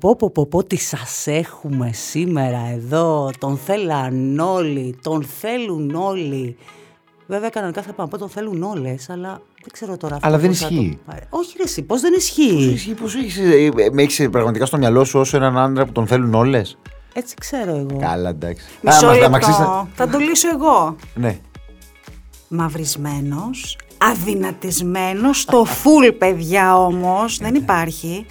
Πω, πω, πω, πω, πω, πω, τι σας έχουμε σήμερα εδώ. Τον θέλαν όλοι, τον θέλουν όλοι. Βέβαια, κανονικά θα πάμε τον θέλουν όλες, αλλά δεν ξέρω τώρα. Αλλά δεν πώς θα το ισχύει. πάρει. Όχι, ρε, εσύ, πώς δεν ισχύει; Εσύ πώς έχεις, ε, ε, με έχεις πραγματικά στο μυαλό σου όσο έναν άντρα που τον θέλουν όλες; Έτσι ξέρω εγώ. Καλά, εντάξει. Μισό Α, μας- λεπτό. μα ξύστα- Θα το λύσω εγώ. Ναι. Μαυρισμένος, αδυνατισμένος, στο φουλ παιδιά όμως, δεν υπάρχει.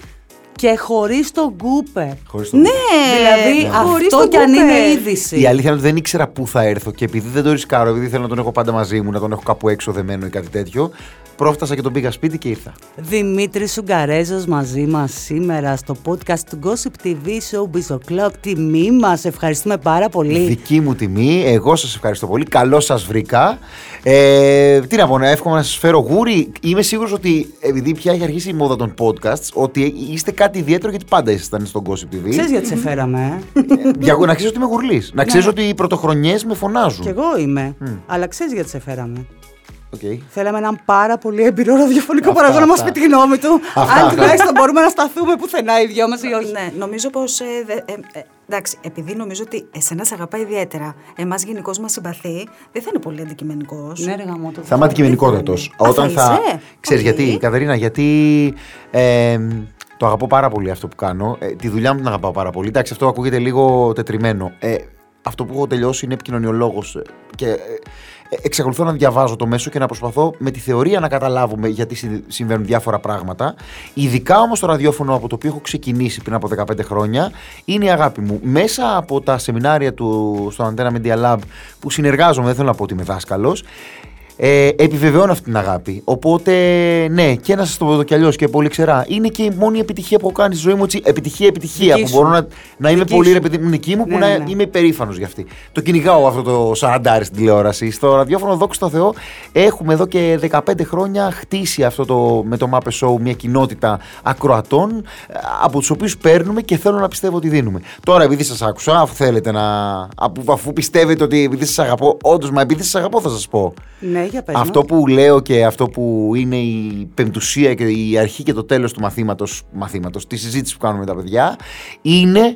Και χωρίς τον Κούπερ. Χωρίς το Ναι, Δηλαδή, χωρίς αυτό τον κι αν Κούπερ. είναι είδηση. Η αλήθεια είναι ότι δεν ήξερα πού θα έρθω και επειδή δεν το ρισκάρω, επειδή θέλω να τον έχω πάντα μαζί μου, να τον έχω κάπου έξω δεμένο ή κάτι τέτοιο, πρόφτασα και τον πήγα σπίτι και ήρθα. Δημήτρης Σουγκαρέζος μαζί μας σήμερα στο podcast του Gossip TV Showbiz O'Clock. Τιμή μας, ευχαριστούμε πάρα πολύ. Δική μου τιμή, εγώ σας ευχαριστώ πολύ, καλώς σας βρήκα. Ε, τι να πω, να εύχομαι να σας φέρω γούρι. Είμαι σίγουρος ότι επειδή πια έχει αρχίσει η μόδα των podcasts, ότι είστε κάτι ιδιαίτερο γιατί πάντα ήσασταν στον Gossip TV. Ξέρεις γιατί σε φέραμε, ε; Για, να ξέρεις ότι είμαι γουρλής. Να ξέρεις Ναι. ότι οι πρωτοχρονιές με φωνάζουν. Κι εγώ είμαι. Αλλά ξέρεις γιατί σε φέραμε. Οκ. Θέλαμε έναν πάρα πολύ έμπειρο ραδιοφωνικό Αυτά, παραγωγό να μας αυτά. πει τη γνώμη του. Αυτά, Αν αυτά. τουλάχιστον μπορούμε να σταθούμε πουθενά οι δυο μας ή όχι. Ναι, νομίζω πως. Ε, δε- ε, ε, εντάξει, επειδή νομίζω ότι εσένα σε αγαπάει ιδιαίτερα, εμάς γενικώς μας συμπαθεί, δεν θα είναι πολύ αντικειμενικός. Ναι, ρε γαμό το. Θα είμαι αντικειμενικότατος. Α, Όταν θα θα. είσαι; Ξέρεις Οκ. γιατί, Κατερίνα, γιατί. ε, το αγαπώ πάρα πολύ αυτό που κάνω. Ε, τη δουλειά μου την αγαπάω πάρα πολύ. Εντάξει, αυτό ακούγεται λίγο τετριμμένο. Ε, αυτό που έχω τελειώσει είναι επικοινωνιολόγος. Και ε, ε, εξακολουθώ να διαβάζω το μέσο και να προσπαθώ με τη θεωρία να καταλάβουμε γιατί συ- συμβαίνουν διάφορα πράγματα. Ειδικά όμως το ραδιόφωνο από το οποίο έχω ξεκινήσει πριν από 15 χρόνια είναι η αγάπη μου. Μέσα από τα σεμινάρια του στο Antenna Media Lab που συνεργάζομαι, δεν θέλω να πω ότι είμαι δάσκαλος, ε, επιβεβαιώνω αυτή την αγάπη. Οπότε, ναι, και να σας το πω κι αλλιώς και πολύ ξερά. Είναι και η μόνη επιτυχία που έχω κάνει στη ζωή μου. Έτσι, επιτυχία, επιτυχία. Δική που σου. μπορώ να, να είμαι Δική πολύ σου. ρε παιδί μου, δική μου, Ναι, που ναι, να ναι. είμαι υπερήφανος γι' αυτή. Το κυνηγάω αυτό το 40 στην τηλεόραση. Στο ραδιόφωνο, δόξα τω Θεώ, έχουμε εδώ και 15 χρόνια χτίσει αυτό το με το Mappe Show μια κοινότητα ακροατών ε, από τους οποίους παίρνουμε και θέλω να πιστεύω ότι δίνουμε. Τώρα, επειδή σας άκουσα, αφού θέλετε να. Αφού, αφού πιστεύετε ότι επειδή σας αγαπώ, όντως, μα επειδή σας αγαπώ, θα σας πω. Ναι, για πες Αυτό μας. που λέω και αυτό που είναι η πεμπτουσία και η αρχή και το τέλος του μαθήματος, μαθήματος τη συζήτηση που κάνουμε με τα παιδιά, είναι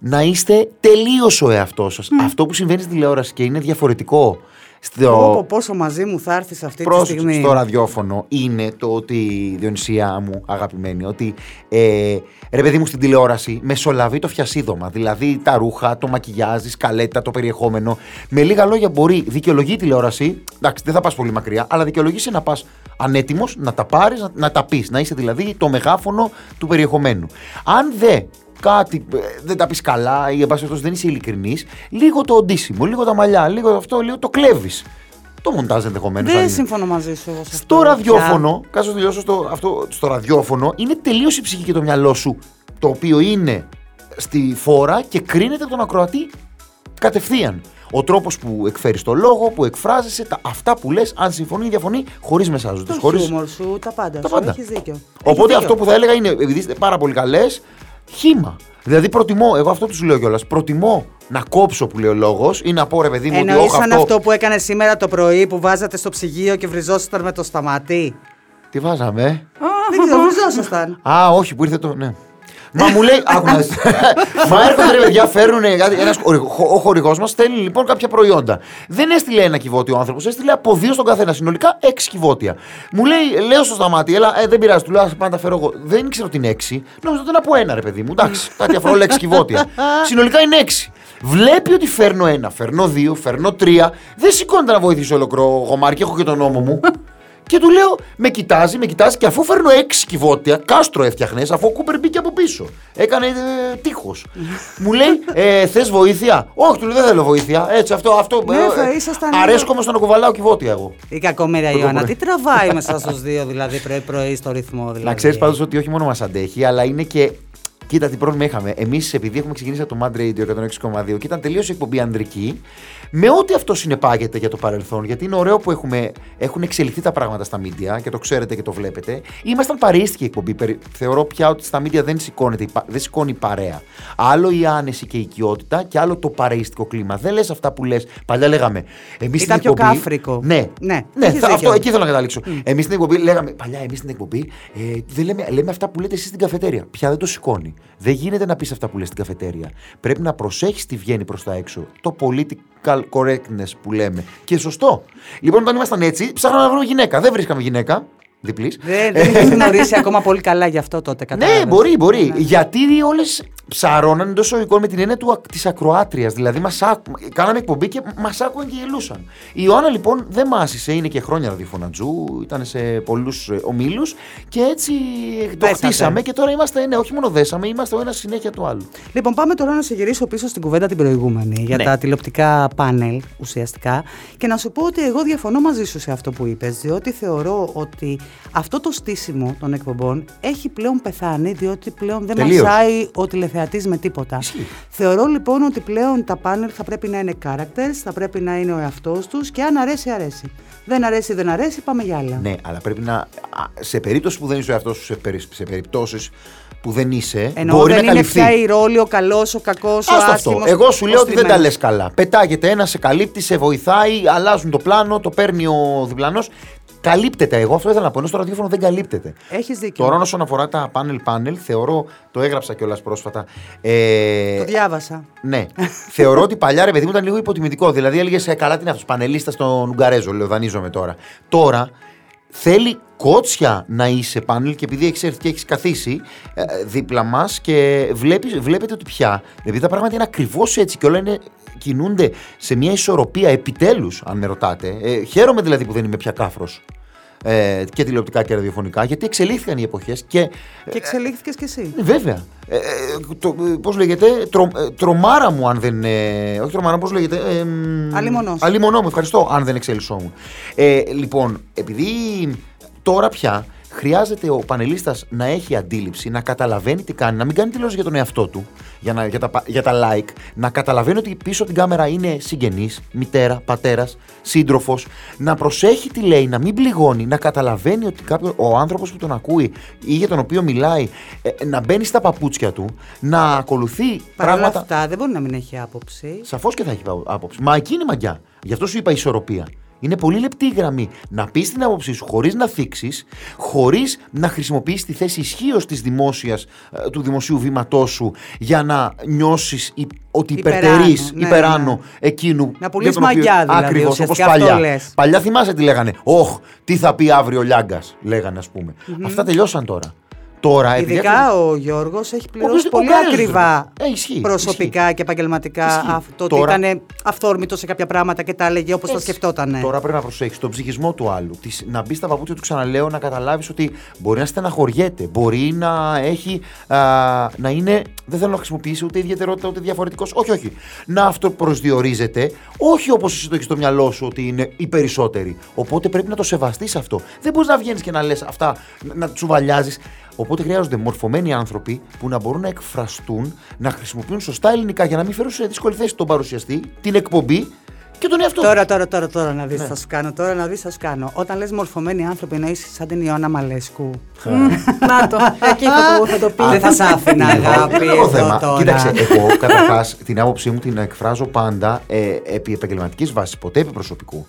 να είστε τελείως ο εαυτός σας. Αυτό που συμβαίνει στην τηλεόραση και είναι διαφορετικό στο, Πω, πω, πόσο μαζί μου θα έρθεις αυτή τη πρόσεξε, στιγμή. στο ραδιόφωνο είναι το ότι, Διονυσία μου αγαπημένη, ότι ε, ρε παιδί μου στην τηλεόραση μεσολαβεί το φιασίδωμα. Δηλαδή τα ρούχα, το μακιγιάζ, η σκαλέτα, το περιεχόμενο. Με λίγα λόγια μπορεί, δικαιολογεί η τηλεόραση, εντάξει δεν θα πας πολύ μακριά, αλλά δικαιολογήσει να πας ανέτοιμος, να τα πάρεις, να, να τα πεις, να είσαι δηλαδή το μεγάφωνο του περιεχομένου. Αν δεν κάτι ε, δεν τα πεις καλά ή εν πάση περιπτώσει δεν είσαι ειλικρινής, λίγο το οντίσιμο, λίγο τα μαλλιά, λίγο αυτό, λίγο το κλέβεις. Το μοντάζ ενδεχομένως. Δεν συμφωνώ μαζί σου εγώ σε αυτό. Στο ραδιόφωνο, κάτσε να τελειώσω στο, αυτό, στο ραδιόφωνο, είναι τελείως η ψυχή και το μυαλό σου το οποίο είναι στη φόρα και κρίνεται από τον ακροατή κατευθείαν. Ο τρόπος που εκφέρεις το λόγο, που εκφράζεσαι, τα, αυτά που λες, αν συμφωνεί ή διαφωνεί, χωρίς μεσάζοντες. Το Χωρίς... χιούμορ σου, τα πάντα. Τα σου, πάντα. Έχεις δίκιο. Οπότε Έχεις αυτό δίκιο. που θα έλεγα είναι, επειδή είστε πάρα πολύ καλές, χήμα. Δηλαδή προτιμώ, εγώ αυτό τους λέω κιόλας. Προτιμώ να κόψω που λέει ο λόγος ή να πω ρε παιδί μου ότι Εννοείς όχι σαν αυτό. αυτό που έκανε σήμερα το πρωί που βάζατε στο ψυγείο και βριζόσασταν με το σταματή. Τι βάζαμε; ε; Δεν ξέρω, βριζόσασταν. Α, όχι, που ήρθε το. Ναι. Μα μου λέει, άκου να δεις. Μα έρχονται ρε παιδιά, φέρνουν ένας Ο χορηγός μας στέλνει λοιπόν κάποια προϊόντα. Δεν έστειλε ένα κυβότιο ο άνθρωπος, έστειλε από δύο στον καθένα. Συνολικά έξι κυβότια. Μου λέει, λέω στο σταμάτη, έλα, ε, δεν πειράζει, του λέω, «Ας πάω να τα φέρω εγώ. Δεν ήξερα ότι είναι έξι. Νόμιζα ότι είναι από ένα, ρε παιδί μου. Εντάξει, κάτι αφρόλα έξι κυβότια. Συνολικά είναι έξι. Βλέπει ότι φέρνω ένα, φέρνω δύο, φέρνω τρία. Δεν σηκώνεται να βοηθήσω ολόκληρο γομάρι έχω και τον νόμο μου. Και του λέω, με κοιτάζει, με κοιτάζει και αφού φέρνω έξι κυβότια, κάστρο έφτιαχνες, αφού ο Κούπερ μπήκε από πίσω. Έκανε ε, τείχος. Μου λέει, ε, θες βοήθεια; Όχι, του λέω, δεν θέλω βοήθεια. Έτσι, αυτό. αυτό Ναι, θα ήσασταν αρέσκομαι στο να κουβαλάω κυβότια εγώ. Η κακομοίρα Πρώτο Ιωάννα, πρωί. τι τραβάει μέσα στους δύο, δηλαδή πρωί-πρωί στο ρυθμό. Δηλαδή. Να ξέρεις πάντως ότι όχι μόνο μας αντέχει, αλλά είναι και. Κοίτα τι πρόβλημα είχαμε. Εμείς, επειδή έχουμε ξεκινήσει από το Mad Radio 106,2 και ήταν τελείως εκπομπή ανδρική, με ό,τι αυτό συνεπάγεται για το παρελθόν, γιατί είναι ωραίο που έχουμε, έχουν εξελιχθεί τα πράγματα στα media και το ξέρετε και το βλέπετε. Ήμασταν παρείστικη εκπομπή. Περι- Θεωρώ πια ότι στα media δεν, σηκώνεται, η πα- δεν σηκώνει η παρέα. Άλλο η άνεση και η οικειότητα και άλλο το παρείστικο κλίμα. Δεν λες αυτά που λες. Παλιά λέγαμε. Εμείς Ήταν στην πιο εκπομπή- κάφρικο. Ναι, Ναι, ναι έχεις θα- δίκιο. αυτό, εκεί θέλω να καταλήξω. Εμείς στην εκπομπή λέγαμε, παλιά εμείς στην εκπομπή, ε, δεν λέμε, λέμε αυτά που λέτε εσείς στην καφετέρια. Πια δεν το σηκώνει. Δεν γίνεται να πεις αυτά που λες στην καφετέρια. Πρέπει να προσέχεις τι βγαίνει προς τα έξω. Το political correctness που λέμε. Και σωστό. Λοιπόν, όταν ήμασταν έτσι, ψάχναμε να βρούμε γυναίκα. Δεν βρίσκαμε γυναίκα. Διπλής. Δεν, δεν έχει γνωρίσει ακόμα πολύ καλά γι' αυτό τότε. Ναι, κατάλαβες. μπορεί, μπορεί. Ναι. Γιατί όλες ψαρώναν εντός εισαγωγικών με την έννοια της ακροάτριας. Δηλαδή, μας άκου... κάναμε εκπομπή και μας άκουγαν και γελούσαν. Η Ιωάννα λοιπόν δεν μάσησε, είναι και χρόνια ραδιοφωνατζού, ήταν σε πολλούς ομίλους και έτσι το Δέσατε. χτίσαμε και τώρα είμαστε, ναι, όχι μόνο δέσαμε, είμαστε ο ένας συνέχεια του άλλου. Λοιπόν, πάμε τώρα να σε γυρίσω πίσω στην κουβέντα την προηγούμενη για Ναι. τα τηλεοπτικά πάνελ ουσιαστικά και να σου πω ότι εγώ διαφωνώ μαζί σου σε αυτό που είπες διότι θεωρώ ότι αυτό το στήσιμο των εκπομπών έχει πλέον πεθάνει διότι πλέον δεν Τελείως. μασάει ο τηλεθεατής με τίποτα. Ισχύει. Θεωρώ λοιπόν ότι πλέον τα πάνελ θα πρέπει να είναι characters, θα πρέπει να είναι ο εαυτός τους και αν αρέσει αρέσει. Δεν αρέσει δεν αρέσει πάμε για άλλα. Ναι, αλλά πρέπει να. α, Σε περίπτωση που δεν είσαι ο εαυτός σου, σε, περι... σε περιπτώσεις που δεν είσαι, Ενώ μπορεί δεν να είναι καλυφθεί. πια η ρόλη, ο καλός, ο κακός, ο Άστο άσχημος. αυτό. Εγώ σου ο λέω ότι δεν τα στημένος. λες καλά. Πετάγεται ένα, σε καλύπτει, σε βοηθάει, αλλάζουν το πλάνο, το παίρνει ο διπλανός. Καλύπτεται. Εγώ αυτό ήθελα να πω. Ενώ στο ραδιόφωνο δεν καλύπτεται. Έχεις δίκιο. Τώρα, όσον αφορά τα πάνελ-πάνελ, θεωρώ. Το έγραψα κιόλας πρόσφατα. Ε, Το διάβασα. ναι. Θεωρώ ότι παλιά ρε παιδί μου ήταν λίγο υποτιμητικό. Δηλαδή έλεγε ε, καλά τι είναι αυτός. Πανελίστας στον Ουγγαρέζο, λέω, δανείζομαι τώρα. Τώρα θέλει κότσια να είσαι πάνελ και επειδή έχεις έρθει και έχεις καθίσει ε, δίπλα μας και βλέπεις, βλέπετε ότι πια. Επειδή τα πράγματα είναι ακριβώς έτσι και όλα είναι, κινούνται σε μια ισορροπία επιτέλους, αν με ρωτάτε. Ε, χαίρομαι δηλαδή που δεν είμαι πια κάφρος. Ε, και τηλεοπτικά και ραδιοφωνικά, γιατί εξελίχθηκαν οι εποχές και Και εξελίχθηκες κι εσύ. ναι, βέβαια. Ε, ε, το, ε, πώς λέγεται, τρο, ε, τρομάρα μου αν δεν. Ε, όχι τρομάρα, πώς λέγεται. Ε, μ, Αλίμονός. αλίμονό μου, ευχαριστώ, αν δεν εξέλισσόμουν. Ε, λοιπόν, επειδή τώρα πια χρειάζεται ο πανελίστας να έχει αντίληψη, να καταλαβαίνει τι κάνει, να μην κάνει δηλώσει για τον εαυτό του, για, να, για, τα, πα- για τα like, να καταλαβαίνει ότι πίσω από την κάμερα είναι συγγενής, μητέρα, πατέρας, σύντροφος, να προσέχει τι λέει, να μην πληγώνει, να καταλαβαίνει ότι κάποιο, ο άνθρωπος που τον ακούει ή για τον οποίο μιλάει, ε, να μπαίνει στα παπούτσια του, να ακολουθεί Παρ' όλα πράγματα. αυτά δεν μπορεί να μην έχει άποψη. Σαφώς και θα έχει άποψη. Μα εκεί είναι η μαγιά. Γι' αυτό σου είπα ισορροπία. Είναι πολύ λεπτή η γραμμή. Να πεις την άποψή σου χωρίς να θίξεις, χωρίς να χρησιμοποιήσει τη θέση ισχύως της δημόσιας, ε, του δημοσίου βήματός σου για να νιώσεις ότι Υπεράνω, υπερτερείς ναι, υπεράνω ναι. εκείνου. Να πουλείς για τον οποίο- μαγιά, δηλαδή, Ακριβώς, ουσιαστικά όπως αυτό παλιά. λες. Παλιά θυμάσαι τι λέγανε. Όχ, τι θα πει αύριο ο Λιάγκας, λέγανε ας πούμε. Αυτά τελειώσαν τώρα. Τώρα, επειδή Ειδικά ο Γιώργος έχει πληρώσει οποίος- ο πολύ Γκαρέζος, ακριβά ε, ισχύει, προσωπικά και επαγγελματικά Ισχύει. αυτό ότι Τώρα- ήταν αυθόρμητο σε κάποια πράγματα και τα έλεγε όπως τα Έτσι. σκεφτόταν. Τώρα πρέπει να προσέξει τον ψυχισμό του άλλου. Τις- να μπεις στα παπούτσια του, ξαναλέω, να καταλάβεις ότι μπορεί να στεναχωριέται. Μπορεί να έχει. Α, να είναι. Δεν θέλω να χρησιμοποιήσει ούτε ιδιαιτερότητα ούτε διαφορετικός. Όχι, όχι. Να αυτοπροσδιορίζεται. Όχι όπως εσύ το έχεις στο μυαλό σου ότι είναι οι περισσότεροι. Οπότε πρέπει να το σεβαστείς αυτό. Δεν μπορείς να βγαίνεις και να λες αυτά, να- να τσουβαλιάζει. Οπότε χρειάζονται μορφωμένοι άνθρωποι που να μπορούν να εκφραστούν, να χρησιμοποιούν σωστά ελληνικά για να μην φέρουν σε δύσκολη θέση τον παρουσιαστή, την εκπομπή και τον εαυτό. τους. Τώρα, τώρα, τώρα, τώρα να δεις, Ναι. θα σου κάνω. Τώρα να δεις, θα σου κάνω. Όταν λες μορφωμένοι άνθρωποι, εννοεί σαν την Ιωάννα Μαλέσκου. Να το, εκεί θα το, θα το πει. Δεν θα σ' άφηνα, αγάπη. Δεν είναι εδώ το θέμα. τώρα. Κοίταξε, εγώ καταρχάς την άποψή μου την εκφράζω πάντα ε, επί επαγγελματικής βάσης, ποτέ επί προσωπικού.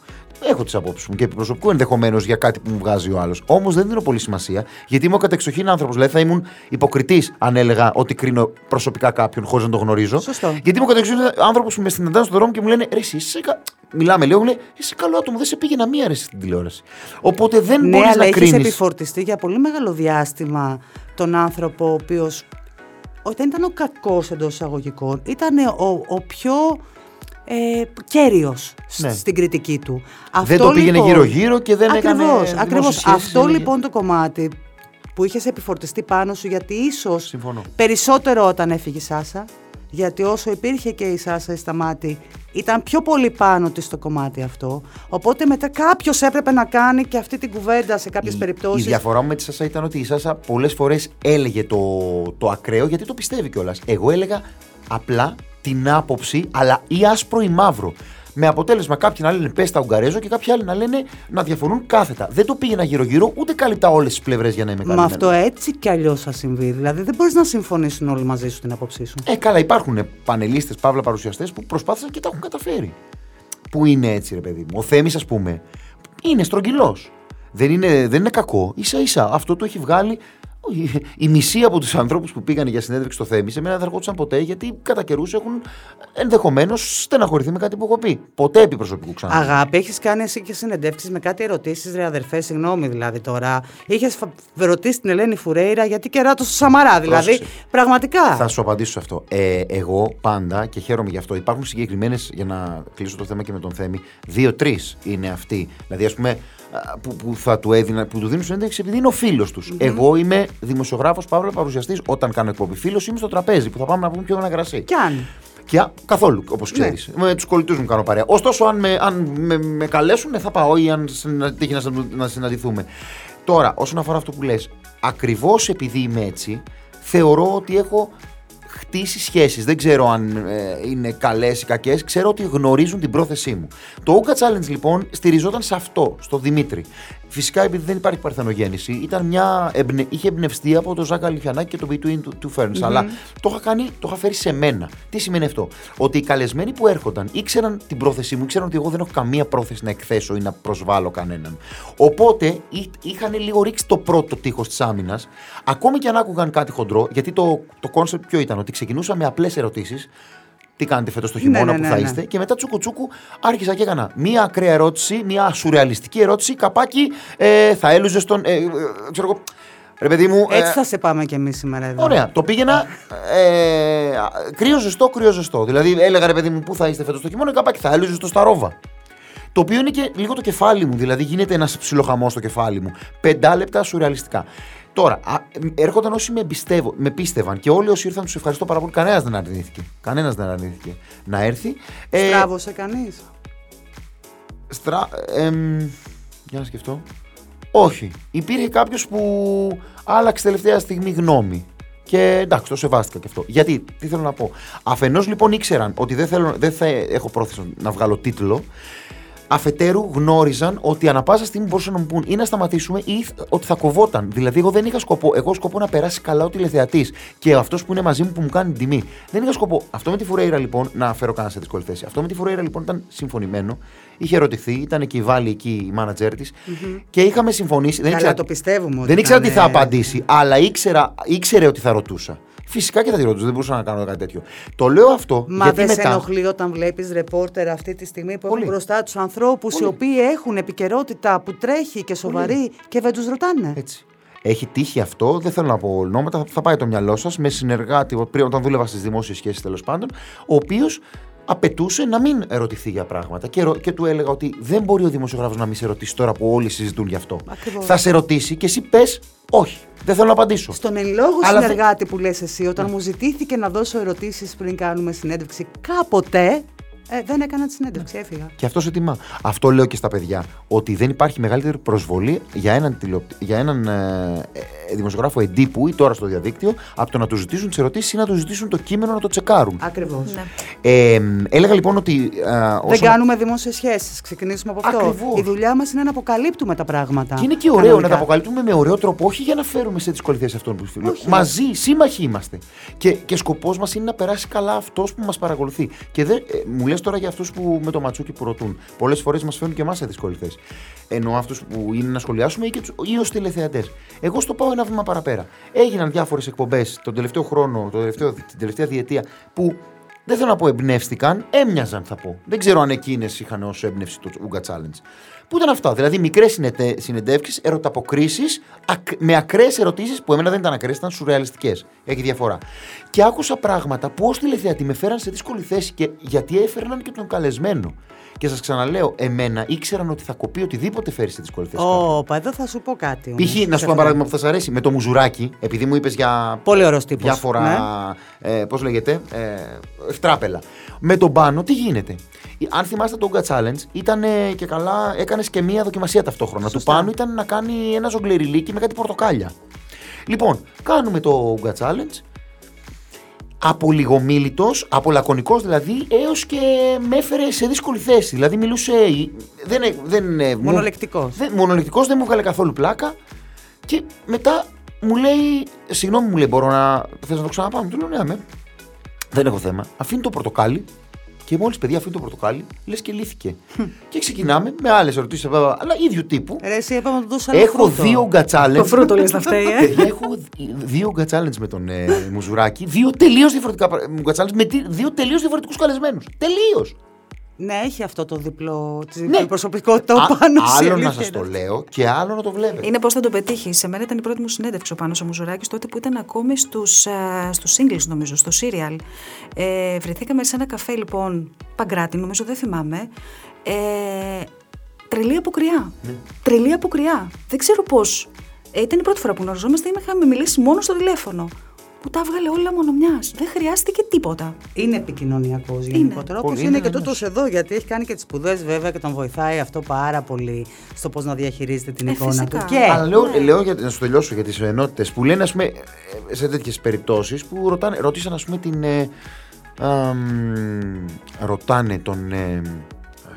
Έχω τις απόψεις μου και επί προσωπικού ενδεχομένως για κάτι που μου βγάζει ο άλλος. Όμως δεν δίνω πολύ σημασία, γιατί είμαι ο κατεξοχήν άνθρωπος. Δηλαδή θα ήμουν υποκριτής αν έλεγα ότι κρίνω προσωπικά κάποιον χωρίς να το γνωρίζω. Σωστό. Γιατί είμαι ο κατεξοχήν άνθρωπος που με συναντάνε στον δρόμο και μου λένε Ρε, εσύ, είσαι κα... Μιλάμε λίγο, μου λέει Είσαι καλό άτομο, δεν σε πήγαινα μία ρε στην τηλεόραση. Οπότε δεν Ναι, μπορείς αλλά να έχεις κρίνεις. επιφορτιστεί για πολύ μεγάλο διάστημα τον άνθρωπο ο οποίος. Όταν ήταν ο κακός εντός εισαγωγικών, ήταν ο, ο πιο ε, κέριος σ- Ναι. στην κριτική του. Δεν το πήγαινε γύρω-γύρω και δεν έκανε ακριβώς, δημόσιες ακριβώς. σχέσεις, Αυτό έλεγε. λοιπόν το κομμάτι που είχες επιφορτιστεί πάνω σου, γιατί ίσως Συμφωνώ. περισσότερο όταν έφυγε η Σάσα, γιατί όσο υπήρχε και η Σάσα η Σταμάτη, ήταν πιο πολύ πάνω της στο κομμάτι αυτό. Οπότε μετά κάποιος έπρεπε να κάνει και αυτή την κουβέντα σε κάποιες Η- περιπτώσεις. Η διαφορά μου με τη Σάσα ήταν ότι η Σάσα πολλές φορές έλεγε το, το ακραίο γιατί το πιστεύει κιόλας. Εγώ έλεγα απλά την άποψη, αλλά ή άσπρο ή μαύρο. Με αποτέλεσμα κάποιοι να λένε πες τα Ουγγαρέζο και κάποιοι άλλοι να λένε να διαφωνούν κάθετα. Δεν το πήγαινα γύρω-γύρω, ούτε κάλυπτα όλες τις πλευρές για να είμαι καλή. Μα αυτό έτσι κι αλλιώς θα συμβεί. Δηλαδή δεν μπορείς να συμφωνήσουν όλοι μαζί σου την άποψή σου. Ε, καλά, υπάρχουν πανελίστες, παύλα παρουσιαστές που προσπάθησαν και τα έχουν καταφέρει. Που είναι έτσι, ρε παιδί μου; Ο Θέμης, ας πούμε, είναι στρογγυλός. Δεν είναι, δεν είναι κακό. σα ίσα αυτό το έχει βγάλει η, η μισή από τους ανθρώπους που πήγαν για συνέντευξη στο Θέμη σε μένα δεν ερχόντουσαν ποτέ γιατί κατά καιρούς έχουν ενδεχομένως στεναχωρηθεί με κάτι που έχω πει. Ποτέ επί προσωπικού ξανά. Αγάπη, έχεις κάνει εσύ και συνεντεύξεις με κάτι ερωτήσεις, ρε αδερφέ, συγγνώμη δηλαδή τώρα. Είχες ρωτήσει την Ελένη Φουρέιρα γιατί κεράτος στο Σαμαρά, δηλαδή. Πρόσεξε. Πραγματικά. Θα σου απαντήσω σε αυτό. Ε, εγώ πάντα και χαίρομαι γι' αυτό. Υπάρχουν συγκεκριμένες, για να κλείσω το θέμα και με τον Θέμη, δύο-τρεις είναι αυτοί. Δηλαδή, ας πούμε, α, που, που, θα του έδινα, που του δίνουν συνέντευξη επειδή είναι ο φίλος τους. Εγώ είμαι δημοσιογράφος, Παύλο παρουσιαστής. Όταν κάνω εκπομπή φίλος, είμαι στο τραπέζι που θα πάμε να πούμε πιο ένα κρασί. Κι αν. Και α, καθόλου, όπως ξέρεις. Με τους κολλητούς μου κάνω παρέα. Ωστόσο, αν με, αν με, με καλέσουν, ναι, θα πάω ή αν συνα- τύχει να, συνα- να συναντηθούμε. Τώρα, όσον αφορά αυτό που λες, ακριβώς επειδή είμαι έτσι, θεωρώ ότι έχω χτίσει σχέσεις. Δεν ξέρω αν ε, είναι καλές ή κακές. Ξέρω ότι γνωρίζουν την πρόθεσή μου. Το Ooga Challenge λοιπόν στηριζόταν σε αυτό, στο Δημήτρη. Φυσικά επειδή δεν υπάρχει παρθενογέννηση, ήταν μια, εμπνε- είχε εμπνευστεί από τον Ζάκα Αλιφιανάκη και το Between Two, two Ferns. Αλλά το είχα, κάνει, το είχα φέρει σε μένα. Τι σημαίνει αυτό, Ότι οι καλεσμένοι που έρχονταν ήξεραν την πρόθεσή μου, ήξεραν ότι εγώ δεν έχω καμία πρόθεση να εκθέσω ή να προσβάλλω κανέναν. Οπότε εί- είχαν λίγο ρίξει το πρώτο τείχος της άμυνας, ακόμη και αν άκουγαν κάτι χοντρό, γιατί το, το concept ποιο ήταν, ότι ξεκινούσα με απλές ερωτήσεις. Τι κάνετε φέτος το χειμώνα Ναι, ναι, που ναι, θα ναι. είστε, και μετά τσούκου τσούκου άρχισα και έκανα μία ακραία ερώτηση, μία σουρεαλιστική ερώτηση. Καπάκι, ε, θα έλουζε στον. Ε, ε, ξέρω εγώ. Ρε παιδί μου. ε, Έτσι θα σε πάμε κι εμείς σήμερα εδώ. Ωραία. Το πήγαινα ε, κρύο ζεστό, κρύο ζεστό. Δηλαδή έλεγα ρε παιδί μου, πού θα είστε φέτος το χειμώνα, καπάκι θα έλουζε στο Σταρόβα. Το οποίο είναι και λίγο το κεφάλι μου, δηλαδή γίνεται ένας ψιλοχαμός στο κεφάλι μου. Πεντάλεπτα σουρεαλιστικά. Τώρα, α, έρχονταν όσοι με, εμπιστεύω, με πίστευαν και όλοι όσοι ήρθαν τους ευχαριστώ πάρα πολύ. Κανένας δεν αρνήθηκε. Κανένας δεν αρνήθηκε να έρθει. Ε, Στράβωσε κανείς; Στρα... εμ, για να σκεφτώ. Όχι. Υπήρχε κάποιος που άλλαξε τελευταία στιγμή γνώμη. Και εντάξει, το σεβάστηκα και αυτό. Γιατί, τι θέλω να πω. Αφενός λοιπόν ήξεραν ότι δεν, θέλω, δεν θα έχω πρόθεση να βγάλω τίτλο. Αφετέρου γνώριζαν ότι ανα πάσα στιγμή μπορούσαν να μου πούν ή να σταματήσουμε ή ότι θα κοβόταν. Δηλαδή, εγώ δεν είχα σκοπό. Εγώ σκοπό να περάσει καλά ο τηλεθεατής και αυτός που είναι μαζί μου που μου κάνει την τιμή. Δεν είχα σκοπό. Αυτό με τη Φουρέιρα λοιπόν να φέρω κανένα σε δύσκολη θέση. Αυτό με τη Φουρέιρα λοιπόν ήταν συμφωνημένο. Είχε ερωτηθεί, ήταν και η Βάλη εκεί η μάνατζέρ της και είχαμε συμφωνήσει. Δεν Καλά, ήξερα, το πιστεύουμε ότι δεν ήξερα τι ήταν, θα ε, απαντήσει, αλλά ήξερα, ήξερε ότι θα ρωτούσα. Φυσικά και θα τη ρωτούσα, δεν μπορούσα να κάνω κάτι τέτοιο. Το λέω αυτό Μα γιατί δεν σε μετά. ενοχλεί όταν βλέπεις ρεπόρτερ αυτή τη στιγμή που Πολύ. έχουν μπροστά τους ανθρώπους οι οποίοι έχουν επικαιρότητα που τρέχει και σοβαρή και δεν τους ρωτάνε. Έτσι. Έχει τύχει αυτό, δεν θέλω να πω ονόματα, θα- θα πάει το μυαλό σας με συνεργάτη, πριν όταν δούλευα στις δημόσιες σχέσεις τέλος πάντων, ο οποίος απαιτούσε να μην ερωτηθεί για πράγματα. Και, ρω- και του έλεγα ότι δεν μπορεί ο δημοσιογράφος να μην σε ρωτήσει τώρα που όλοι συζητούν γι' αυτό. Ακριβώς. Θα σε ρωτήσει και εσύ πες όχι. Δεν θέλω να απαντήσω. Στον εν λόγω Αλλά Ναι. συνεργάτη που λες εσύ, όταν μου ζητήθηκε να δώσω ερωτήσεις πριν κάνουμε συνέντευξη κάποτε, ε, δεν έκανα τη συνέντευξη, έφυγα. Και αυτό σε τιμά. Αυτό λέω και στα παιδιά. Ότι δεν υπάρχει μεγαλύτερη προσβολή για έναν, τηλεοπ- για έναν ε, ε, δημοσιογράφο εντύπου ή τώρα στο διαδίκτυο από το να του ζητήσουν τις ερωτήσεις ή να του ζητήσουν το κείμενο να το τσεκάρουν. Ακριβώς. Ναι. Ε, έλεγα λοιπόν ότι. ε, Δεν όσον- κάνουμε δημόσιες σχέσεις. Ξεκινήσουμε από αυτό. Ακριβώς. Η δουλειά μας είναι να αποκαλύπτουμε τα πράγματα. Και είναι και ωραίο να Κανονικά. τα αποκαλύπτουμε με ωραίο τρόπο, όχι για να φέρουμε σε δύσκολη θέση αυτόν που φίλο. Όχι. Μαζί, σύμμαχοι είμαστε. Και, και σκοπός μας είναι να περάσει καλά αυτός που μας παρακολουθεί. Και δεν, ε, μου λες τώρα για αυτούς που με το ματσούκι που ρωτούν. Πολλές φορές μας φέρνουν και εμάς σε δύσκολη θέση. Εννοώ αυτούς που είναι να σχολιάσουμε ή, και τους- ή ως τηλεθεατές. Εγώ στο πάω ένα βήμα παραπέρα. Έγιναν διάφορες εκπομπές τον τελευταίο χρόνο, το τελευταίο, την τελευταία διετία που δεν θέλω να πω εμπνεύστηκαν, έμοιαζαν θα πω. Δεν ξέρω αν εκείνες είχαν ω έμπνευση το Ούγκα Challenge. Πού ήταν αυτά, δηλαδή μικρές συνεντεύξεις, ερωταποκρίσεις με ακραίες ερωτήσεις που εμένα δεν ήταν ακραίες, ήταν σουρεαλιστικές. Έχει διαφορά. Και άκουσα πράγματα που ως τηλεθεατή με φέραν σε δύσκολη θέση και γιατί έφερναν και τον καλεσμένο. Και σας ξαναλέω, εμένα ήξεραν ότι θα κοπεί οτιδήποτε φέρει σε δύσκολη θέση. κάποιον. Όπα, εδώ θα σου πω κάτι. όμως. Π.χ. να σου πω ένα παράδειγμα που θα σας αρέσει. Με το μουζουράκι, επειδή μου είπες για Πολύ ωραίος τύπος, διάφορα. ναι. Ε, Πώς λέγεται, ε, ευτράπελα. Με τον πάνω, τι γίνεται; Ε, Αν θυμάστε το Ouga Challenge, ήταν και καλά, έκανες και μία δοκιμασία ταυτόχρονα. Του πάνω ήταν να κάνει ένα ζογκλεριλίκι με κάτι πορτοκάλια. Λοιπόν, κάνουμε το Ouga Challenge. Απολιγομίλητο, απολακωνικός δηλαδή, έως και με έφερε σε δύσκολη θέση. Δηλαδή μιλούσε. Δεν, δεν, δεν, μου- Μονολεκτικός. δεν, μονολεκτικός, δεν μου βγάλε καθόλου πλάκα. Και μετά μου λέει, συγγνώμη μου λέει, μπορώ να. Θες να το ξαναπάμε; Του λέω, ναι, αμέ. Δεν έχω θέμα. Αφήνει το πορτοκάλι, Και μόλις παιδιά αφήνει το πορτοκάλι, λες και λύθηκε. και ξεκινάμε με άλλες ερωτήσεις, αλλά ίδιου τύπου. Ρε, εσύ είπαμε να του δώσω άλλο Έχω φρούτο. δύο γκατσάλεντ. Το φρούτο λες να φταίει, ε. Παιδιά, έχω δύο γκατσάλεντ με τον ε, Μουζουράκη. Δύο τελείως διαφορετικά γκατσάλεντ με τι- δύο τελείως διαφορετικούς καλεσμένους. Τελείως. Ναι, έχει αυτό το διπλό, τη Ναι. διπλή προσωπικότητα ο πάνω σε Άλλο να αλήθεια σας το είναι. λέω και άλλο να το βλέπετε. Είναι πώς θα το πετύχει. Σε μένα ήταν η πρώτη μου συνέντευξη ο Πάνος ο Μουζουράκης τότε που ήταν ακόμη στους στους singles, νομίζω, στο serial. Ε, βρεθήκαμε σε ένα καφέ, λοιπόν, Παγκράτη, νομίζω, δεν θυμάμαι. Ε, τρελή αποκριά. Τρελή αποκριά. Δεν ξέρω πώς. Ε, ήταν η πρώτη φορά που γνωριζόμαστε. Είχαμε μιλήσει μόνο στο τηλέφωνο. Που τα έβγαλε όλα μόνο μια. Δεν χρειάστηκε τίποτα. Είναι επικοινωνιακός γενικότερα. Όπω Πολύ, είναι, είναι και ένας. τούτο εδώ, γιατί έχει κάνει και τις σπουδές βέβαια και τον βοηθάει αυτό πάρα πολύ στο πώς να διαχειρίζεται την Ε, εικόνα φυσικά. του. Και Αλλά λέω, λέω για, να σου τελειώσω για τις ενότητες που λένε, ας πούμε, ε, σε τέτοιες περιπτώσεις που ρωτάνε, ρώτησαν, ας πούμε, την. Ε, αμ, ρωτάνε τον. Ε,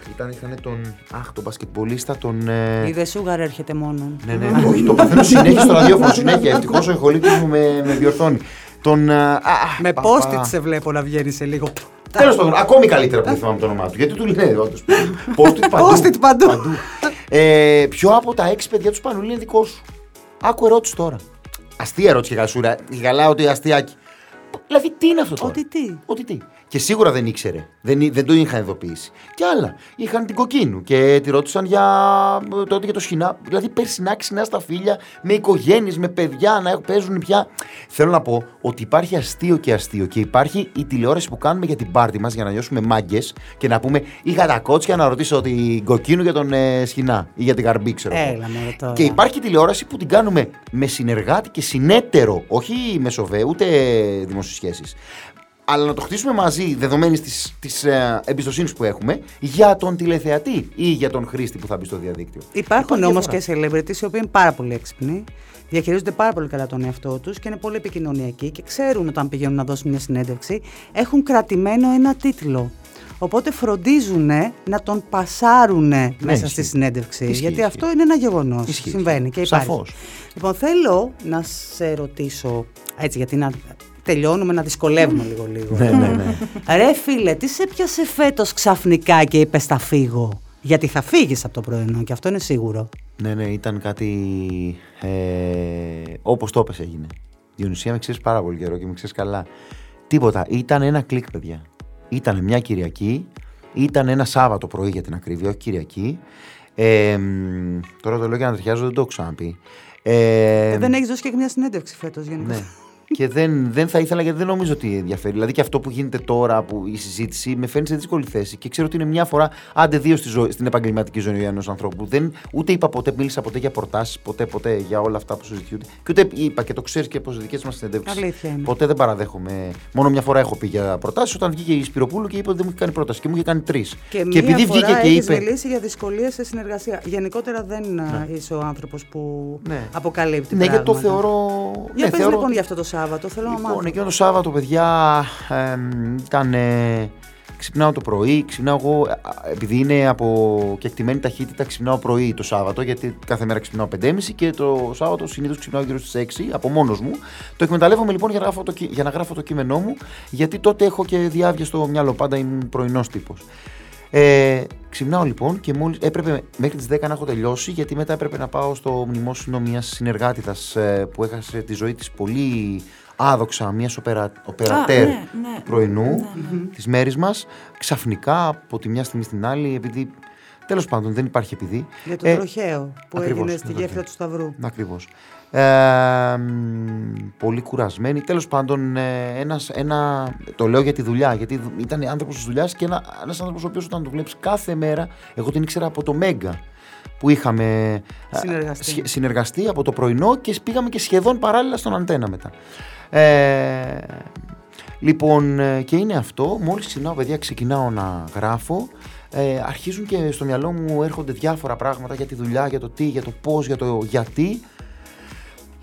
αχ, ήταν, είχαν τον. Αχ, τον μπασκετμπολίστα, τον. Ε, είδε σούγαρ έρχεται μόνο. ναι, ναι, όχι, το παθαίνω συνέχεια στο ραδιόφωνο. Συνέχεια. Ευτυχώς ο ηχολήπτη μου με, με διορθώνει. Τον. ε, α, Με πα- post-it πα- σε βλέπω να βγαίνει σε λίγο. Τέλος πάντων, ακόμη καλύτερα που δεν θυμάμαι το όνομά του. Γιατί του λένε όντω. Post-it παντού. Post-it παντού. Ε, ποιο από τα έξι παιδιά τους Σπανούλη είναι δικό σου; Άκου ερώτηση τώρα. Αστεία ερώτηση και γασούρα. Γαλάω ότι αστείακι. Δηλαδή, τι είναι αυτό τώρα; Ότι τι; Ότι τι; Και σίγουρα δεν ήξερε. Δεν, εί- δεν το είχαν ειδοποιήσει. Και άλλα. Είχαν την κοκκίνου και τη ρώτησαν για ε, τότε για το σχοινά. Δηλαδή, περσινά ξινά στα φίλια, με οικογένειες, με παιδιά να έχουν- παίζουν πια. Θέλω να πω ότι υπάρχει αστείο και αστείο και υπάρχει η τηλεόραση που κάνουμε για την πάρτη μας για να νιώσουμε μάγκες και να πούμε Είχα τα κότσια να ρωτήσω την κοκκίνου για τον ε, σχοινά ή για την καρμπή, ξέρω εγώ. Έλα, μωρέ, τώρα. Και υπάρχει τηλεόραση που την κάνουμε με συνεργάτη και συνέτερο, όχι μεσοβέ, ούτε δημόσιε σχέσεις. Αλλά να το χτίσουμε μαζί, δεδομένης της της, ε, εμπιστοσύνης που έχουμε, για τον τηλεθεατή ή για τον χρήστη που θα μπει στο διαδίκτυο. Υπάρχουν Υπάρχει όμως διαφορά. και celebrities οι οποίοι είναι πάρα πολύ έξυπνοι, διαχειρίζονται πάρα πολύ καλά τον εαυτό τους και είναι πολύ επικοινωνιακοί και ξέρουν όταν πηγαίνουν να δώσουν μια συνέντευξη, έχουν κρατημένο ένα τίτλο. Οπότε φροντίζουν να τον πασάρουν μέσα Ναι, ισχύει. στη συνέντευξη. Ισχύει, γιατί ισχύει. αυτό είναι ένα γεγονός. Ισχύει, Συμβαίνει ισχύει. και υπάρχει. Σαφώς. Λοιπόν, θέλω να σε ρωτήσω, έτσι γιατί να τελειώνουμε να δυσκολεύουμε λίγο λίγο. Ναι, ναι, ναι. Ρε φίλε, τι σε πιάσε φέτος ξαφνικά και είπες θα φύγω. Γιατί θα φύγεις από το πρωινό και αυτό είναι σίγουρο. ναι, ναι, ήταν κάτι. Ε, Όπως το έπεσε έγινε. Διονυσία με ξέρεις πάρα πολύ καιρό και με ξέρεις καλά. Τίποτα. Ήταν ένα κλικ, παιδιά. Ήταν μια Κυριακή. Ήταν ένα Σάββατο πρωί για την ακρίβεια, όχι Κυριακή. Ε, μ, τώρα το λέω για να ταιριάζω, δεν το έχω ξαναπεί. Ε, Ε, δεν έχεις δώσει και μια συνέντευξη φέτος γενικώ. ναι. και δεν, δεν θα ήθελα γιατί δεν νομίζω ότι ενδιαφέρει. Δηλαδή και αυτό που γίνεται τώρα, που η συζήτηση, με φαίνει σε δύσκολη θέση και ξέρω ότι είναι μια φορά, άντε δύο στη ζωή, στην επαγγελματική ζωή ενός ανθρώπου. Δεν, ούτε είπα ποτέ, μίλησα ποτέ για προτάσεις, ποτέ, ποτέ για όλα αυτά που συζητιούνται. Και ούτε είπα και το ξέρεις και από τι δικές μας συνεντεύξεις. Αλήθεια είναι. Ποτέ δεν παραδέχομαι. Μόνο μια φορά έχω πει για προτάσεις όταν βγήκε η Σπυροπούλου και είπε ότι δεν μου είχε κάνει πρόταση και μου είχε κάνει τρεις. Και, μία επειδή φορά βγήκε και έχεις είπε. μιλήσει για δυσκολίες σε συνεργασία. Γενικότερα δεν α, είσαι ο άνθρωπος που Ναι. αποκαλύπτει. Ναι, γιατί το πράγματα. θεωρώ. Για ναι, πες θεωρώ λοιπόν για αυτό το Σάββατο, θέλω να Λοιπόν, μάθω. εκείνο το Σάββατο, παιδιά, εμ, ήταν. ε, ξυπνάω το πρωί, ξυπνάω εγώ, α, επειδή είναι από κεκτημένη ταχύτητα, ξυπνάω πρωί το Σάββατο, γιατί κάθε μέρα ξυπνάω 5.30 και το Σάββατο συνήθως ξυπνάω γύρω στις 6 από μόνος μου. Το εκμεταλλεύομαι λοιπόν για να, γράφω το, κει- για να γράφω το κείμενό μου, γιατί τότε έχω και διάβια στο μυαλό, πάντα ήμουν πρωινός τύπος. Ε, ξυπνάω λοιπόν και μόλις έπρεπε μέχρι τις 10 να έχω τελειώσει γιατί μετά έπρεπε να πάω στο μνημόσυνο μιας συνεργάτητας ε, που έχασε τη ζωή της πολύ άδοξα, μιας οπερα, οπερατέρ ναι, ναι. του πρωινού Ναι, της μέρης μας ξαφνικά από τη μια στιγμή στην άλλη επειδή τέλος πάντων δεν υπάρχει επειδή Για το ε, τροχαίο που ακριβώς, έγινε το στη τροχαίο. γέφυρα του Σταυρού. Ακριβώς. Ε, μ, πολύ κουρασμένη. Τέλος πάντων, ε, ένας, ένα, το λέω για τη δουλειά, γιατί δου- ήταν άνθρωπος της δουλειάς και ένα, ένας άνθρωπος ο οποίος όταν το βλέπεις κάθε μέρα, εγώ την ήξερα από το Μέγκα που είχαμε ε, Συνεργαστεί. σχε- συνεργαστεί από το πρωινό και πήγαμε και σχεδόν παράλληλα στον αντένα μετά. Ε, λοιπόν, ε, και είναι αυτό. Μόλις ξυπνάω, παιδιά, ξεκινάω να γράφω. Ε, αρχίζουν και στο μυαλό μου έρχονται διάφορα πράγματα για τη δουλειά, για το τι, για το πώς, για το γιατί.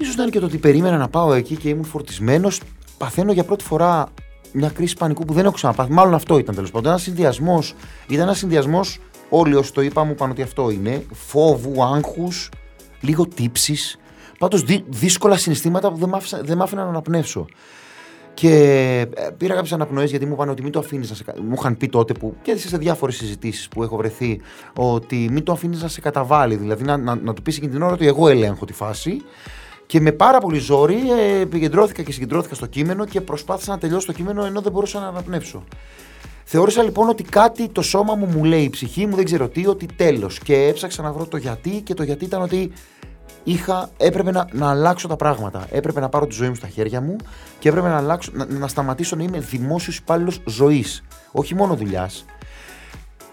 Ίσως ήταν και το ότι περίμενα να πάω εκεί και ήμουν φορτισμένος. Παθαίνω για πρώτη φορά μια κρίση πανικού που δεν έχω ξαναπάθει. Μάλλον αυτό ήταν τέλος πάντων. Ένας συνδυασμός. Ήταν ένας συνδυασμός. Όλοι όσοι το είπα μου είπαν ότι αυτό είναι. Φόβου, άγχους, λίγο τύψη. Πάντως δύσκολα συναισθήματα που δεν μ' άφησαν- δεν μ' άφηναν να αναπνεύσω. Και ε, πήρα κάποιες αναπνοές γιατί μου είπαν ότι μην το αφήνεις να σε. κα- Μου είχαν πει τότε που. και σε διάφορες συζητήσεις που έχω βρεθεί ότι μην το αφήνεις να σε καταβάλει. Δηλαδή να, να, να του πεις εκείνη την ώρα ότι εγώ ελέγχω τη φάση. Και με πάρα πολύ ζόρι ε, επικεντρώθηκα και συγκεντρώθηκα στο κείμενο και προσπάθησα να τελειώσω το κείμενο ενώ δεν μπορούσα να αναπνεύσω. Θεώρησα λοιπόν ότι κάτι το σώμα μου μου λέει, η ψυχή μου δεν ξέρω τι, ότι τέλος. Και έψαξα να βρω το γιατί και το γιατί ήταν ότι είχα, έπρεπε να, να αλλάξω τα πράγματα. Έπρεπε να πάρω τη ζωή μου στα χέρια μου και έπρεπε να, αλλάξω, να, να σταματήσω να είμαι δημόσιος υπάλληλος ζωής. Όχι μόνο δουλειάς.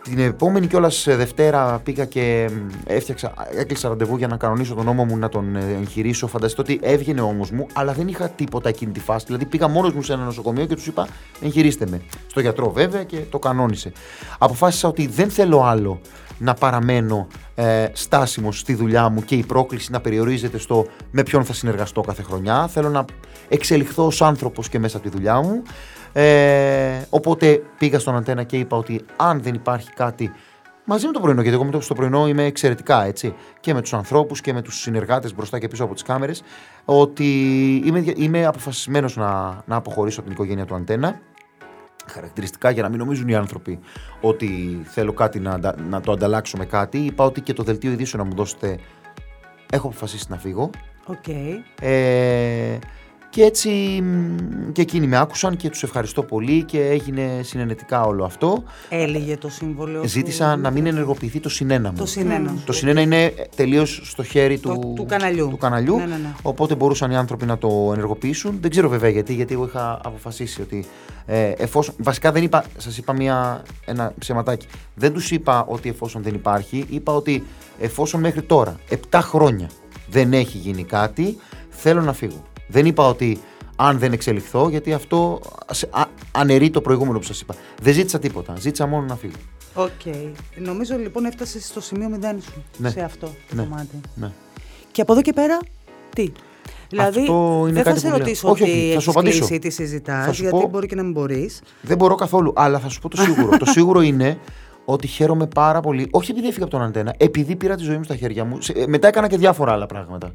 Την επόμενη κιόλας Δευτέρα πήγα και μ, έφτιαξα, έκλεισα ραντεβού για να κανονίσω τον νόμο μου να τον ε, εγχειρήσω. Φανταστείτε ότι έβγαινε ο ώμος μου, αλλά δεν είχα τίποτα εκείνη τη φάση. Δηλαδή πήγα μόνος μου σε ένα νοσοκομείο και τους είπα: Εγχειρίστε με. Στο γιατρό βέβαια και το κανόνισε. Αποφάσισα ότι δεν θέλω άλλο να παραμένω ε, στάσιμος στη δουλειά μου και η πρόκληση να περιορίζεται στο με ποιον θα συνεργαστώ κάθε χρονιά. Θέλω να εξελιχθώ ως άνθρωπος και μέσα από τη δουλειά μου. Ε, οπότε πήγα στον αντένα και είπα ότι αν δεν υπάρχει κάτι μαζί με το πρωινό, γιατί εγώ με το στο πρωινό είμαι εξαιρετικά έτσι, και με τους ανθρώπους και με τους συνεργάτες μπροστά και πίσω από τις κάμερες, ότι είμαι, είμαι αποφασισμένος να, να αποχωρήσω από την οικογένεια του Αντέννα χαρακτηριστικά για να μην νομίζουν οι άνθρωποι ότι θέλω κάτι να, αντα- να το ανταλλάξω με κάτι. Είπα ότι και το δελτίο ειδήσεων να μου δώσετε. Έχω αποφασίσει να φύγω. Οκ. Ε, και έτσι μ, και εκείνοι με άκουσαν και τους ευχαριστώ πολύ και έγινε συναινετικά όλο αυτό. Έλεγε το συμβόλαιο. Ζήτησα του- να μην ενεργοποιηθεί το συν ένα μου. Το συν ένα. Το συν ένα είναι τελείως στο χέρι Το- του, του καναλιού. του καναλιού, Ναι, ναι, ναι. Οπότε μπορούσαν οι άνθρωποι να το ενεργοποιήσουν. Δεν ξέρω βέβαια γιατί, γιατί εγώ είχα αποφασίσει ότι ε, εφόσον. Βασικά δεν είπα, σας είπα μια, ένα ψεματάκι. Δεν τους είπα ότι εφόσον δεν υπάρχει, είπα ότι εφόσον μέχρι τώρα, 7 χρόνια δεν έχει γίνει κάτι, θέλω να φύγω. Δεν είπα ότι αν δεν εξελιχθώ, γιατί αυτό σε- α- αναιρεί το προηγούμενο που σας είπα. Δεν ζήτησα τίποτα. Ζήτησα μόνο να φύγω. Οκ. Νομίζω λοιπόν έφτασε στο σημείο μηδέν σου Ναι. σε αυτό το Ναι. κομμάτι. Ναι. Και από εδώ και πέρα, τι; Δηλαδή, Αυτό είναι δεν θα κάτι σε που λέω. ρωτήσω Όχι, ότι όχι, θα έχεις σου απαντήσω. κλείσει ή τι συζητάς, Θα σου γιατί πω- μπορεί και να μην μπορείς. Δεν μπορώ καθόλου, αλλά θα σου πω το σίγουρο. το σίγουρο είναι ότι χαίρομαι πάρα πολύ, όχι επειδή έφυγα από τον αντένα, επειδή πήρα τη ζωή μου στα χέρια μου. Σε- ε, Μετά έκανα και διάφορα άλλα πράγματα.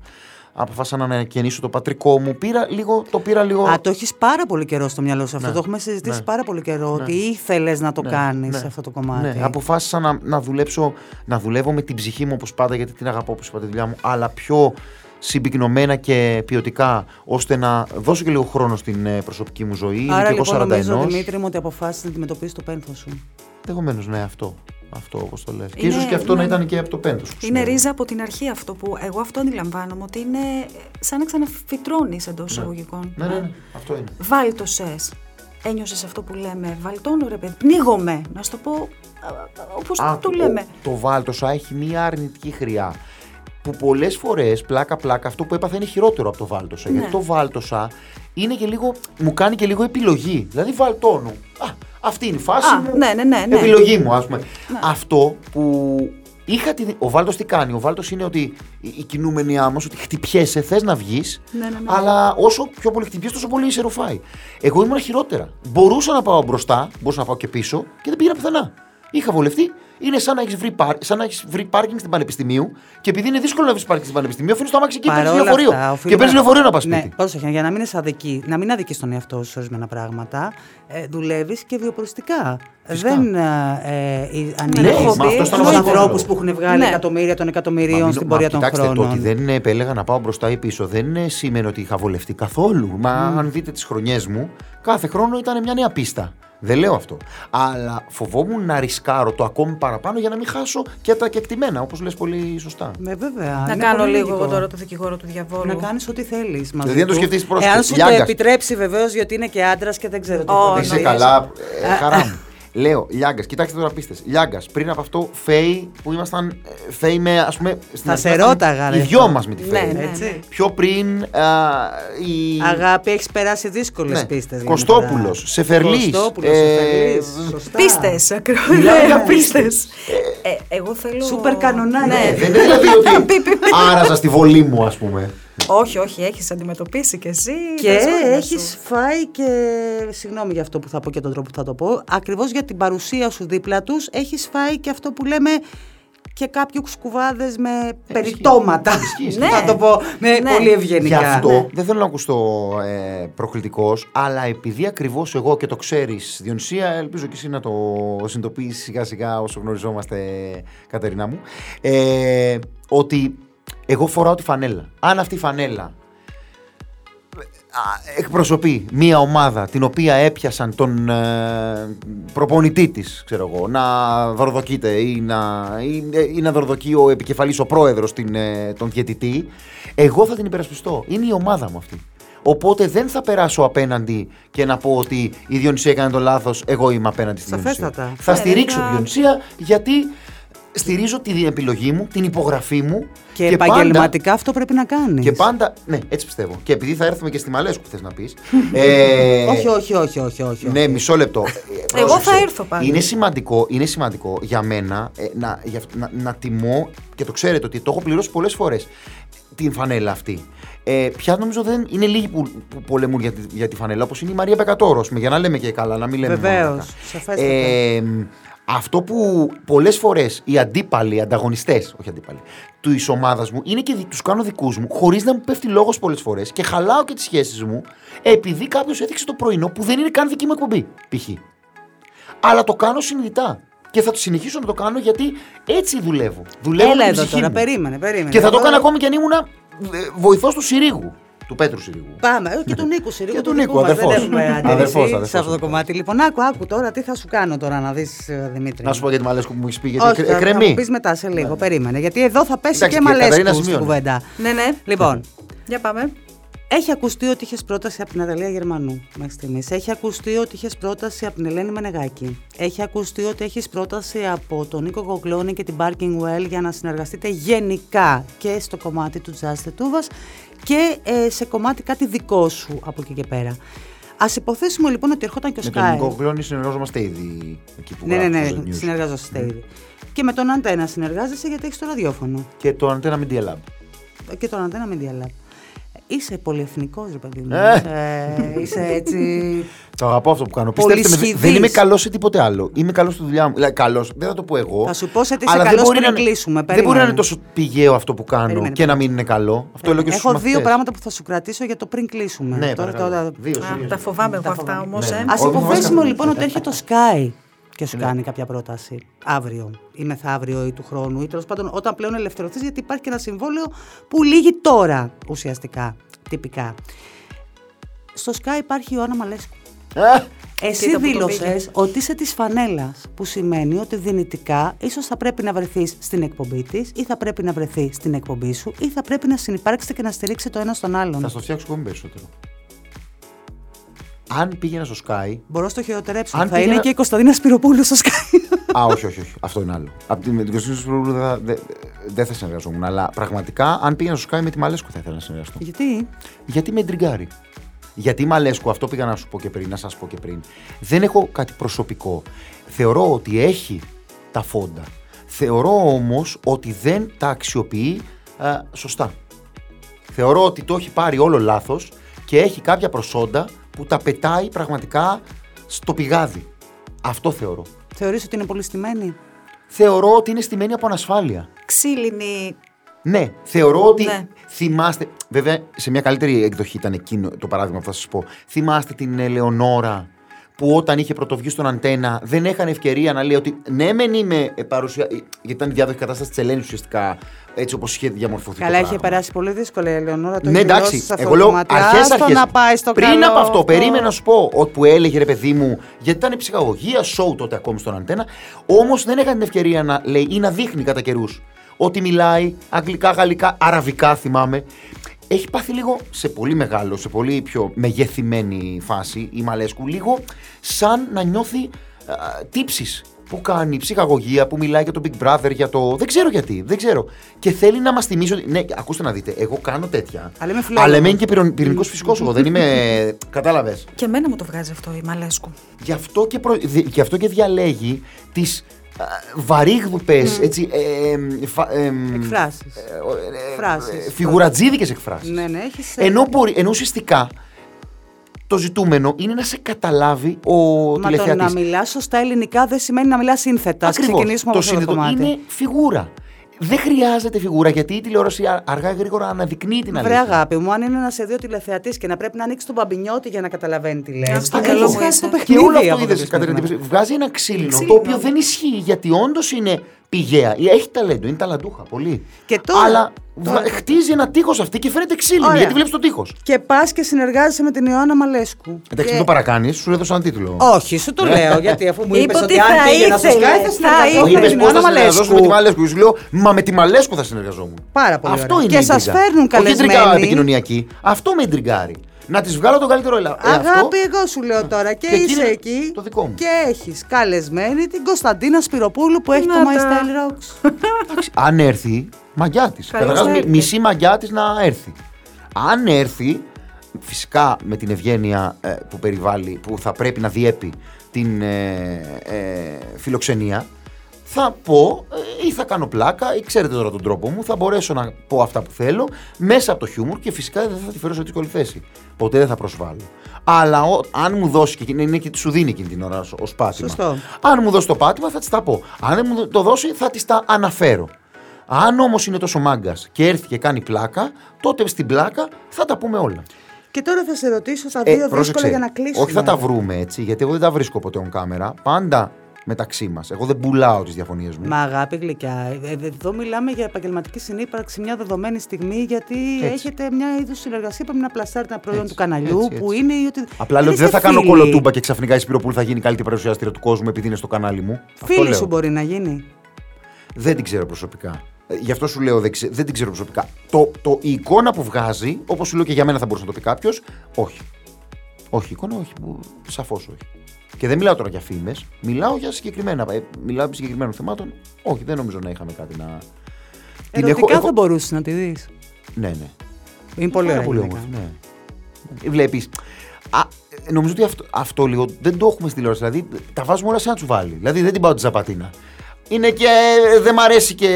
Αποφάσισα να ανακαινήσω το πατρικό μου. Πήρα λίγο, το πήρα λίγο. Α, το έχεις πάρα πολύ καιρό στο μυαλό σου αυτό. Ναι. Το έχουμε συζητήσει Ναι. πάρα πολύ καιρό. Ναι. Ότι ήθελες να το Ναι, κάνεις ναι, αυτό το κομμάτι. Ναι, αποφάσισα να, να δουλέψω, να δουλεύω με την ψυχή μου όπως πάντα, γιατί την αγαπώ όπως είπα τη δουλειά μου, αλλά πιο συμπυκνωμένα και ποιοτικά, ώστε να δώσω και λίγο χρόνο στην ε, προσωπική μου ζωή. Είμαι Άρα και εγώ λοιπόν 41. νομίζω, Δημήτρη μου, ότι αποφάσισες να αντιμετωπίσεις το πένθος σου. Ενδεχομένως, ναι, αυτό. Αυτό όπως το λες. Και Είναι- ίσως και αυτό να ναι. ήταν και από το πέντος σου. Είναι ρίζα από την αρχή αυτό που εγώ αυτό αντιλαμβάνομαι ότι είναι σαν να ξαναφυτρώνεις εντός εισαγωγικών. Ναι, ναι, ναι, αυτό είναι. Βάλτωσε. Ένιωσες αυτό που λέμε. Βαλτώνω ρε παιδί. Πνίγομαι. Να σου το πω όπως Α, το λέμε. ο- το βάλτοσα έχει μία αρνητική χρειά. Που πολλές φορές, πλάκα-πλάκα, αυτό που έπαθα είναι χειρότερο από το βάλτοσα. Ναι. Γιατί το βάλτοσα είναι και λίγο, μου κάνει και λίγο επιλογή. Δηλαδή βαλτώνω. Α, αυτή είναι η φάση Α, μου. ναι, ναι, ναι, ναι. Επιλογή μου, ας πούμε. Αυτό που είχα τη. Ο βάλτος τι κάνει; Ο βάλτος είναι ότι η, η κινούμενη άμμος, ότι χτυπιέσαι, θες να βγεις, Ναι, ναι, ναι. αλλά όσο πιο πολύ χτυπιέσαι, τόσο πολύ σε ρουφάει. Εγώ ήμουν χειρότερα. Μπορούσα να πάω μπροστά, μπορούσα να πάω και πίσω και δεν πήγα πουθενά. Είχα βολευτεί. Είναι σαν να έχεις βρει, πάρ, σαν να έχεις βρει πάρκινγκ στην Πανεπιστημίου και επειδή είναι δύσκολο να βρεις πάρκινγκ στην Πανεπιστημίου, αφήνεις το αμάξι εκεί και παίρνει Παρόλα λεωφορείο. αυτά, Και οφείλουμε- παίρνει λεωφορείο να πας σπίτι. Ναι, πρόσεχε, για να μην είσαι αδική, να μην αδικείς τον εαυτό σου σε ορισμένα πράγματα, ε, δουλεύεις και βιοπροστικά. Φυσικά. Δεν ε, ε, Ναι, ανήκει μα αυτό ήταν στου ο βασικός ανθρώπους λόγος. που έχουν βγάλει Ναι. εκατομμύρια των Μα εκατομμυρίων μην- στην μα πορεία των κοιτάξτε, χρόνων. Το ότι δεν επέλεγα να πάω μπροστά ή πίσω δεν ε, σήμαινε ότι είχα βολευτεί καθόλου. Μα αν δείτε τις χρονιές μου, κάθε χρόνο ήταν μια νέα πίστα. Δεν λέω αυτό. Αλλά φοβόμουν να ρισκάρω το ακόμη παραπάνω για να μην χάσω και τα κεκτημένα, όπως λες πολύ σωστά. Με βέβαια. Να είναι κάνω πολύ λίγο λογικό. εγώ τώρα το δικηγόρο του διαβόλου. Να κάνεις ό,τι θέλεις. Δηλαδή, αν το σκεφτείς πρόσεχε, Εάν σου Λιάγκας. το επιτρέψει βεβαίως, γιατί είναι και άντρας και δεν ξέρω τι Ω, μπορεί να Είσαι ναι. είναι. καλά, ε, χαρά μου. Λέω, Λιάγκα, κοιτάξτε τώρα πίστες. Λιάγκα, πριν από αυτό, Φέη που ήμασταν. ε, Φέη με, ας πούμε. στην Θα αρχή σε ήμασταν ρώταγα, ρε. Οι δυο μας με τη Ναι, Φέη. ναι, Έτσι. ναι. Πιο πριν. Α, η... Αγάπη, έχεις περάσει δύσκολες Ναι. πίστες. Κωστόπουλος, Σεφερλής, Κωστόπουλος, ε, Σεφερλής. Σωστά. Πίστες, ακριβώς. Μιλάμε Πίστες. Εγώ θέλω. Σούπερ κανονάκι. Ναι. Δεν είναι δηλαδή ότι άραζα στη βολή μου, ας πούμε. Όχι, όχι, έχεις αντιμετωπίσει κι εσύ. Και τα ζώρια έχεις σου. φάει και. Συγγνώμη για αυτό που θα πω και τον τρόπο που θα το πω. Ακριβώς για την παρουσία σου δίπλα τους, έχεις φάει και αυτό που λέμε και κάποιους κουβάδες με περιτώματα. Ισχύει, ισχύει. Ναι. Θα το πω με Ναι. πολύ ευγενικά. Γι' αυτό Ναι. δεν θέλω να ακουστώ ε, προκλητικός, αλλά επειδή ακριβώς εγώ και το ξέρεις, Διονυσία, ελπίζω και εσύ να το συνειδητοποιήσεις σιγά σιγά όσο γνωριζόμαστε, Κατερίνα μου, ε, ότι εγώ φοράω τη φανέλα. Αν αυτή η φανέλα α, εκπροσωπεί μία ομάδα την οποία έπιασαν τον ε, προπονητή της, ξέρω εγώ, να δορδοκείται ή να, ή, ή να δορδοκεί ο επικεφαλής, ο πρόεδρος την, ε, τον διαιτητή, εγώ θα την υπερασπιστώ. Είναι η ομάδα μου αυτή. Οπότε δεν θα περάσω απέναντι και να πω ότι η Διονυσία έκανε το λάθος, εγώ είμαι απέναντι στην Διονυσία. Σαφέστατα. Θα Ε, στηρίξω βέβαια. τη Διονυσία γιατί στηρίζω την επιλογή μου, την υπογραφή μου Και, πάντα- επαγγελματικά αυτό πρέπει να κάνεις. και πάντα. Ναι, έτσι πιστεύω. Και επειδή θα έρθουμε και στη Μαλέσκου που θες να πεις. ε, Όχι, όχι, όχι, όχι, όχι. Ναι, μισό λεπτό. Ε, Εγώ πρόσεξε. θα έρθω πάλι. Είναι σημαντικό, είναι σημαντικό για μένα ε, να, για, αυ- να, να τιμώ και το ξέρετε ότι το έχω πληρώσει πολλές φορές την φανέλα αυτή. Ε, πια νομίζω δεν είναι λίγοι που, που πολεμούν για τη, για τη φανέλα, όπως είναι η Μαρία Πεκατόρο, για να λέμε και καλά, να μην λέμε. μόνο Βεβαίως, κακά. σαφέστατα. Ε, αυτό που πολλές φορές οι αντίπαλοι, οι ανταγωνιστές, όχι αντίπαλοι, της ομάδας μου είναι και τους κάνω δικούς μου, χωρίς να μου πέφτει λόγος πολλές φορές και χαλάω και τις σχέσεις μου, επειδή κάποιος έδειξε το πρωινό που δεν είναι καν δική μου εκπομπή, π.χ. Αλλά το κάνω συνειδητά. Και θα το συνεχίσω να το κάνω γιατί έτσι δουλεύω. Δουλεύω με Έλα την εδώ ψυχή τώρα, μου. περίμενε, περίμενε. Και θα το Εγώ- έκανα ακόμη και αν ήμουν βοηθός του Συρίγου. Του Πέτρου Συρίγου. Πάμε. Ε, Και τον Νίκο Συρίγο. Και τον του Νίκο, δικού μας. αδερφός. Δεν έχουμε αντίρρηση Αδερφός, αδερφός. σε αυτό το κομμάτι. Λοιπόν, άκου, άκου τώρα τι θα σου κάνω τώρα να δεις, Δημήτρη. Να σου πω για τη Μαλέσκου που μου έχεις πει, γιατί Όχι, εκρε- θα, θα εκρεμεί. μου πεις μετά σε λίγο. Περίμενε. Γιατί εδώ θα πέσει Εντάξει, και και η Καταρίνα μαλέσκου στην σημείωνε. κουβέντα. Ναι, ναι. Λοιπόν, Για πάμε. Έχει ακουστεί ότι είχες πρόταση από την Αδελία Γερμανού μέχρι στιγμής. Έχει ακουστεί ότι είχες πρόταση από την Ελένη Μενεγάκη. Έχει ακουστεί ότι έχεις πρόταση από τον Νίκο Γογκλώνη και την Parking Well για να συνεργαστείτε γενικά και στο κομμάτι του Jazz Τετούβα και ε, σε κομμάτι κάτι δικό σου από εκεί και πέρα. Α υποθέσουμε λοιπόν ότι ερχόταν και ο Με τον Sky. Νικό Γκλώνη συνεργαζόμαστε ήδη εκεί που Ναι, ναι, γράφεις ναι, στο news. συνεργάζεσαι ήδη. Και με τον Αντένα συνεργάζεσαι γιατί έχεις το ραδιόφωνο. Και το Antenna Media Lab. Και τον Αντένα Media Lab. Είσαι πολυεθνικός, ρε παιδί μου. Ε. Είσαι, είσαι έτσι. Το αγαπώ αυτό που κάνω. Πολύ Πιστέψτε με, δεν- δεν σχηδής. είμαι καλός σε τίποτε άλλο. Είμαι καλός στη δουλειά μου. Δηλαδή, καλός, δεν θα το πω εγώ. Θα σου πω σε τι είσαι αλλά δεν καλός μπορεί πριν να είναι- κλείσουμε. Δεν μπορεί να Περίμενε. είναι τόσο πηγαίο αυτό που κάνω Περίμενε. και να μην είναι καλό. Αυτό λέω και στους Έχω δύο μαθητές. πράγματα που θα σου κρατήσω για το πριν κλείσουμε. Ναι, τώρα, παρακαλώ. τώρα, Δύο, Α, serious. τα φοβάμαι εγώ Τα αυτά φοβάμαι. όμως. Ναι, Ε. ναι. Ας Όχι, υποθέσουμε φοβάμαι. λοιπόν ότι έρχεται το Sky και σου κάνει κάποια πρόταση αύριο ή μεθαύριο ή του χρόνου ή τέλος πάντων όταν πλέον ελευθερωθείς, γιατί υπάρχει και ένα συμβόλαιο που λύγει τώρα ουσιαστικά, τυπικά. Στο Sky υπάρχει η Ιωάννα Μαλέσκου. Ε, Εσύ Κοίτα που το δήλωσες πήγες. ότι είσαι της φανέλας, που σημαίνει ότι δυνητικά ίσως θα πρέπει να βρεθείς στην εκπομπή της, ή θα πρέπει να βρεθεί στην εκπομπή σου, ή θα πρέπει να συνεπάρξετε και να στηρίξετε το ένα στον άλλον. Θα στο φτιάξω ακόμη περισσότερο. Αν πήγαινα στο Sky. Μπορώ να στο χειροτερέψω. Αν θα πήγαινα- είναι και η Κωνσταντίνα Σπυροπούλου στο Sky. Α, όχι, όχι, όχι. Αυτό είναι άλλο. Από τη, με την Κωνσταντίνα Σπυρούλου δεν θα, δεν- δεν θα συνεργαζόμουν. Αλλά πραγματικά, αν πήγαινα στο Sky με τη Μαλέσκου θα ήθελα να συνεργαστώ. Γιατί; Γιατί με εντριγκάρει. Γιατί η Μαλέσκου, αυτό πήγα να σου πω και πριν, να σας πω και πριν. Δεν έχω κάτι προσωπικό. Θεωρώ ότι έχει τα φόντα. Θεωρώ όμως ότι δεν τα αξιοποιεί α, σωστά. Θεωρώ ότι το έχει πάρει όλο λάθος και έχει κάποια προσόντα που τα πετάει πραγματικά στο πηγάδι. Αυτό θεωρώ. Θεωρείς ότι είναι πολύ στημένη; Θεωρώ ότι είναι στημένη από ανασφάλεια. Ξύλινη. Ναι, θεωρώ ότι Ναι. θυμάστε. Βέβαια, σε μια καλύτερη εκδοχή ήταν εκείνο το παράδειγμα που θα σας πω. Θυμάστε την Ελεονόρα; Που όταν είχε πρωτοβγεί στον Αντένα δεν είχαν ευκαιρία να λέει ότι ναι, μεν είμαι ε, παρουσία. ε, Γιατί ήταν η διάδοχη κατάσταση της Ελένης ουσιαστικά έτσι όπως είχε διαμορφωθεί. Καλά, το είχε πράγμα. περάσει πολύ δύσκολα η Ελεονόρα. Το Ναι, έχει εντάξει. δηλώσει σε αυτό Εγώ το λέω κομμάτι. αρχές Άστο αρχές. να πάει στο Πριν καλό από αυτό, περίμενα να σου πω ότι που έλεγε ρε παιδί μου, γιατί ήταν ψυχαγωγία, show τότε ακόμη στον Αντένα. Όμως δεν έκανε την ευκαιρία να λέει ή να δείχνει κατά καιρούς ότι μιλάει αγγλικά, γαλλικά, αραβικά θυμάμαι. Έχει πάθει λίγο σε πολύ μεγάλο, σε πολύ πιο μεγεθυμένη φάση η Μαλέσκου, λίγο σαν να νιώθει τύψεις που κάνει ψυχαγωγία, που μιλάει για το Big Brother, για το. Δεν ξέρω γιατί, δεν ξέρω. Και θέλει να μας θυμίσει ότι. Ναι, ακούστε να δείτε, εγώ κάνω τέτοια. Αλλά είμαι φιλόλογος. Αλλά είμαι και πυρηνικός φυσικός εγώ, δεν είμαι. Κατάλαβες. Και εμένα μου το βγάζει αυτό η Μαλέσκου. Γι' αυτό και, προ... δι- γι' αυτό και διαλέγει τις βαρύγδουπες, έτσι. Ε, ε, φα- ε, Εκφράσεις. ε, ο- ε, Φράσεις. ε, Φιγουρατζίδικες εκφράσεις. Ναι, ναι, έχεις... Ενώ, μπορεί, ενώ ουσιαστικά το ζητούμενο είναι να σε καταλάβει ο Μα το να τηλεθεατής. μιλάς σωστά ελληνικά δεν σημαίνει να μιλάς σύνθετα. Ας Ακριβώς. ξεκινήσουμε το από αυτό το συνειδητο- κομμάτι. είναι φιγούρα. Δεν χρειάζεται φιγούρα γιατί η τηλεόραση α- αργά ή γρήγορα αναδεικνύει την Βρε αλήθεια. αγάπη μου, αν είναι να σε δει ο τηλεθεατής και να πρέπει να ανοίξει τον μπαμπινιώτη για να καταλαβαίνει τι λε. Αυτό καλό μου είσαι. το Και παιχνίδι. όλο αυτό από είδες, το Κατερίνα, συγκεκριμένο. τι βγάζει ένα ξύλινο, Ξύλινο. το οποίο δεν ισχύει γιατί όντως είναι πηγαία. Έχει ταλέντο, είναι ταλαντούχα πολύ. Και τώρα- Αλλά τώρα- βγα- χτίζει ένα τείχος αυτή και φαίνεται ξύλινη Ωραία. γιατί βλέπεις το τείχος. Και πας και συνεργάζεσαι με την Ιωάννα Μαλέσκου. Εντάξει, Και- μην το παρακάνεις, σου έδωσα ένα τίτλο. Όχι, σου το λέω, γιατί αφού μου Είπες είπε ότι ότι αν θα πήγε να σου ήθελε, σκάει θα θα συνεργαζόμουν ήθελε. με Είπες την πώ Ιωάννα θα συνεργαζόσουν με τη Μαλέσκου. Μαλέσκου. Σου λέω, μα με τη Μαλέσκου θα συνεργαζόμουν. Πάρα πολύ Αυτό ωραία. είναι Και η σας ιντριγκα. φέρνουν Όχι ιντριγκα καλεσμένοι. επικοινωνιακή. Αυτό με εντριγκάρει. Να τη βγάλω τον καλύτερο ελα... ε, αυτό. Αγάπη, εγώ σου λέω τώρα και, Και εκεί είσαι είναι εκεί το δικό μου. και έχεις καλεσμένη την Κωνσταντίνα Σπυροπούλου που έχει Να το My τα. Style Rocks. Εντάξει, αν έρθει, μαγιά της. Καλώς Καταρχάς, να έρθει. μισή μαγιά της να έρθει. Αν έρθει, φυσικά με την ευγένεια ε, που περιβάλλει, που θα πρέπει να διέπει την ε, ε, φιλοξενία, θα πω ε, ή θα κάνω πλάκα ή ξέρετε τώρα τον τρόπο μου, θα μπορέσω να πω αυτά που θέλω μέσα από το χιούμορ και φυσικά δεν θα τη φέρω σε δύσκολη θέση. Ποτέ δεν θα προσβάλλω. Αλλά ο- αν μου δώσει και εκείνη- είναι και σου δίνει εκείνη την ώρα ω πάτημα. Σωστό. Αν μου δώσει το πάτημα θα της τα πω. Αν δεν μου το δώσει θα της τα αναφέρω. Αν όμως είναι τόσο μάγκας και έρθει και κάνει πλάκα, τότε στην πλάκα θα τα πούμε όλα. Και τώρα θα σε ρωτήσω στα Ε, δύο δύσκολα πρόσεξε, για να κλείσουμε. Όχι θα τα βρούμε έτσι, γιατί εγώ δεν τα βρίσκω ποτέ on κάμερα. Πάντα μεταξύ μας. Εγώ δεν πουλάω τις διαφωνίες μου. Μα αγάπη γλυκιά, ε, ε, εδώ μιλάμε για επαγγελματική συνύπαρξη μια δεδομένη στιγμή γιατί έχετε μια είδους συνεργασία πρέπει να πλασάρετε ένα προϊόν Έτσι, του καναλιού έτσι, έτσι. που είναι ή ότι. Απλά λέω ότι δεν είστε θα κάνω φίλοι. κολοτούμπα και ξαφνικά η Σπυροπούλου θα γίνει η καλύτερη παρουσιάστρια του κόσμου επειδή είναι στο κανάλι μου. Αυτό Φίλη λέω. σου μπορεί να γίνει. Δεν την ξέρω προσωπικά. Ε, Γι' αυτό σου λέω δεν, ξε- δεν την ξέρω προσωπικά. Το, το, η εικόνα που βγάζει, όπως σου λέω και για μένα θα μπορούσε να το πει κάποιος, όχι. Όχι, η εικόνα όχι. Σαφώς όχι. Και δεν μιλάω τώρα για φήμες, μιλάω για συγκεκριμένα. Ε, μιλάω για συγκεκριμένων θεμάτων. Όχι, δεν νομίζω να είχαμε κάτι να. Την Ερωτικά θα μπορούσες να τη δεις. Ναι, ναι. Είναι πολύ Πάρα ωραία. πολύ γυναίκα. όμορφη, ναι. Βλέπεις. Νομίζω ότι αυτό, αυτό λίγο δεν το έχουμε στη τηλεόραση. Δηλαδή τα βάζουμε όλα σε ένα τσουβάλι. Δηλαδή δεν την πάω τη ζαπατίνα. Είναι και δεν μ' αρέσει και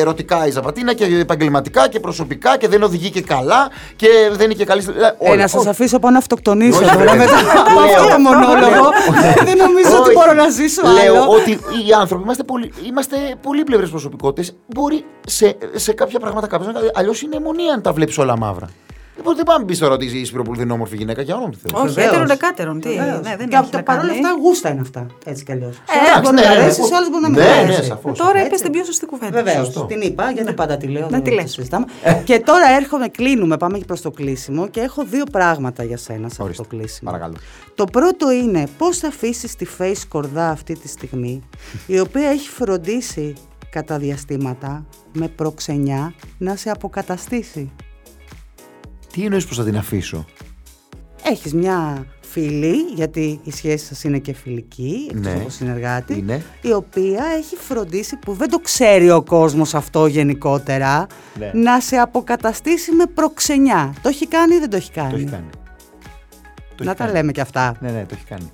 ερωτικά η ζαπατίνα και επαγγελματικά και προσωπικά και δεν οδηγεί και καλά και δεν είναι και καλής. στη- ε, Ε, όλα. να σας Όχι. αφήσω πάνω να αυτοκτονήσω Όχι, τώρα βέβαια. μετά από Λέω. αυτό το μονόλογο. Λέω. Δεν νομίζω ότι Όχι. μπορώ να ζήσω Λέω άλλο. ότι οι άνθρωποι είμαστε, πολύ, είμαστε πολύπλευρες προσωπικότητες. Μπορεί σε, σε κάποια πράγματα κάποιος να Αλλιώς είναι αιμονία αν τα βλέπεις όλα μαύρα. Λοιπόν, δεν πάμε πει τώρα ότι η Σπυροπούλου δεν είναι όμορφη γυναίκα για όνομα του Θεού. Όχι, Βεβαίως. έτερον δεκάτερον. Τι, Βεβαίως. ναι, δεν και έχεις από να παρόλα κάνεις. αυτά γούστα είναι αυτά. Έτσι κι αλλιώς. εντάξει, μπορεί ναι, να ναι, αρέσει, ναι. σε άλλους μπορεί να μην Ναι, αρέσει. ναι, σαφώς. Τώρα Έτσι. έπεσε την πιο σωστή κουβέντα. Βεβαίως. Σωστό. Την είπα, γιατί πάντα τη λέω. Να δεν τη το λες. συζητάμε. και τώρα έρχομαι, κλείνουμε, πάμε και προς το κλείσιμο και έχω δύο πράγματα για σένα σε αυτό Ορίστε. το κλείσιμο. Παρακαλώ. Το πρώτο είναι πώς θα αφήσεις τη face κορδά αυτή τη στιγμή, η οποία έχει φροντίσει κατά διαστήματα με προξενιά να σε αποκαταστήσει; Τι εννοείς πως θα την αφήσω; Έχεις μια φίλη, γιατί η σχέση σας είναι και φιλική, εκτός Ναι. από συνεργάτη, Είναι. η οποία έχει φροντίσει, που δεν το ξέρει ο κόσμος αυτό γενικότερα, Ναι. να σε αποκαταστήσει με προξενιά. Το έχει κάνει ή δεν το έχει κάνει. Το έχει κάνει. Το Να έχει τα κάνει. λέμε κι αυτά. Ναι, ναι, το έχει κάνει.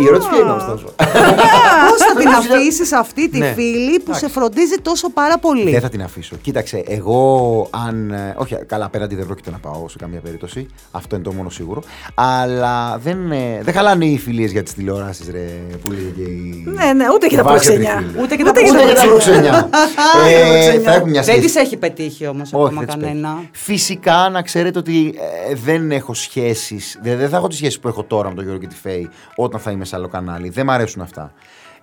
Η ερώτηση ποια είναι ωστόσο. Πώς θα την Δεν αφήσεις αυτή τη Ναι. φίλη που σε Εντάξει. φροντίζει τόσο πάρα πολύ; Δεν θα την αφήσω. Κοίταξε, εγώ αν. ε, Όχι, καλά, απέναντι δεν πρόκειται να πάω σε καμία περίπτωση. Αυτό είναι το μόνο σίγουρο. Αλλά δεν, ε, δεν χαλάνε οι φιλίες για τις τηλεοράσεις, ρε. Που λέει και η. Ναι, ναι, ούτε και τα βάσια προξενιά. τριφύλια. Ούτε και τα Ούτε και τα προξενιά. προξενιά. Ε, Θα έχουμε μια Δεν σχέση. της έχει πετύχει όμως Όχι, ακόμα δεν τις κανένα. παίρνει. Φυσικά να ξέρετε ότι ε, δεν έχω σχέσεις. Δεν, δεν θα έχω τις σχέσεις που έχω τώρα με τον Γιώργο και τη Φέη όταν θα είμαι σε άλλο κανάλι. Δεν μ' αρέσουν αυτά.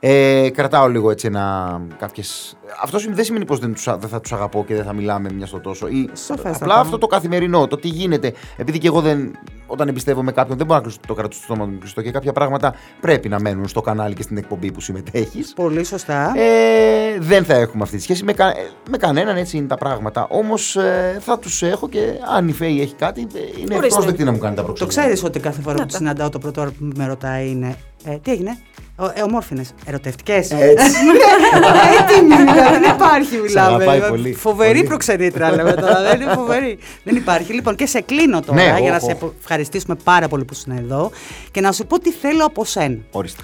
Ε, κρατάω λίγο έτσι ένα. Κάποιες... Αυτό σημαίνει- δεν σημαίνει πως δεν, τους α- δεν θα τους αγαπώ και δεν θα μιλάμε μια στο τόσο. Ή, Σαφέστατα. απλά αυτό το καθημερινό, το τι γίνεται. Επειδή και εγώ δεν, όταν εμπιστεύομαι κάποιον δεν μπορώ να κλείσω το κρατήσω στο στόμα μου κλειστό και κάποια πράγματα πρέπει να μένουν στο κανάλι και στην εκπομπή που συμμετέχεις. Πολύ σωστά. Ε, δεν θα έχουμε αυτή τη σχέση. Με, κα- ε, με κανέναν έτσι είναι τα πράγματα. Όμως ε, θα τους έχω και αν η Φέη έχει κάτι, ε, είναι Ορίστε. πρόσδεκτη να μου κάνει τα Το προξενιά. ξέρεις ότι κάθε φορά Να που τη τα. συναντάω το πρώτο που με ρωτάει είναι. Ε, τι έγινε, ο, ε, ομόρφινες, ερωτευτικές. Έτσι. Έτοιμη, δηλαδή, δεν υπάρχει, μιλάμε. αγαπάει Δηλαδή, πολύ. Φοβερή Πολύ. προξενήτρα, λέμε τώρα. Δεν είναι φοβερή. δεν υπάρχει. Λοιπόν, και σε κλείνω τώρα Ναι, για να όχ, σε όχ. ευχαριστήσουμε πάρα πολύ που είσαι εδώ και να σου πω τι θέλω από σένα. Ορίστε.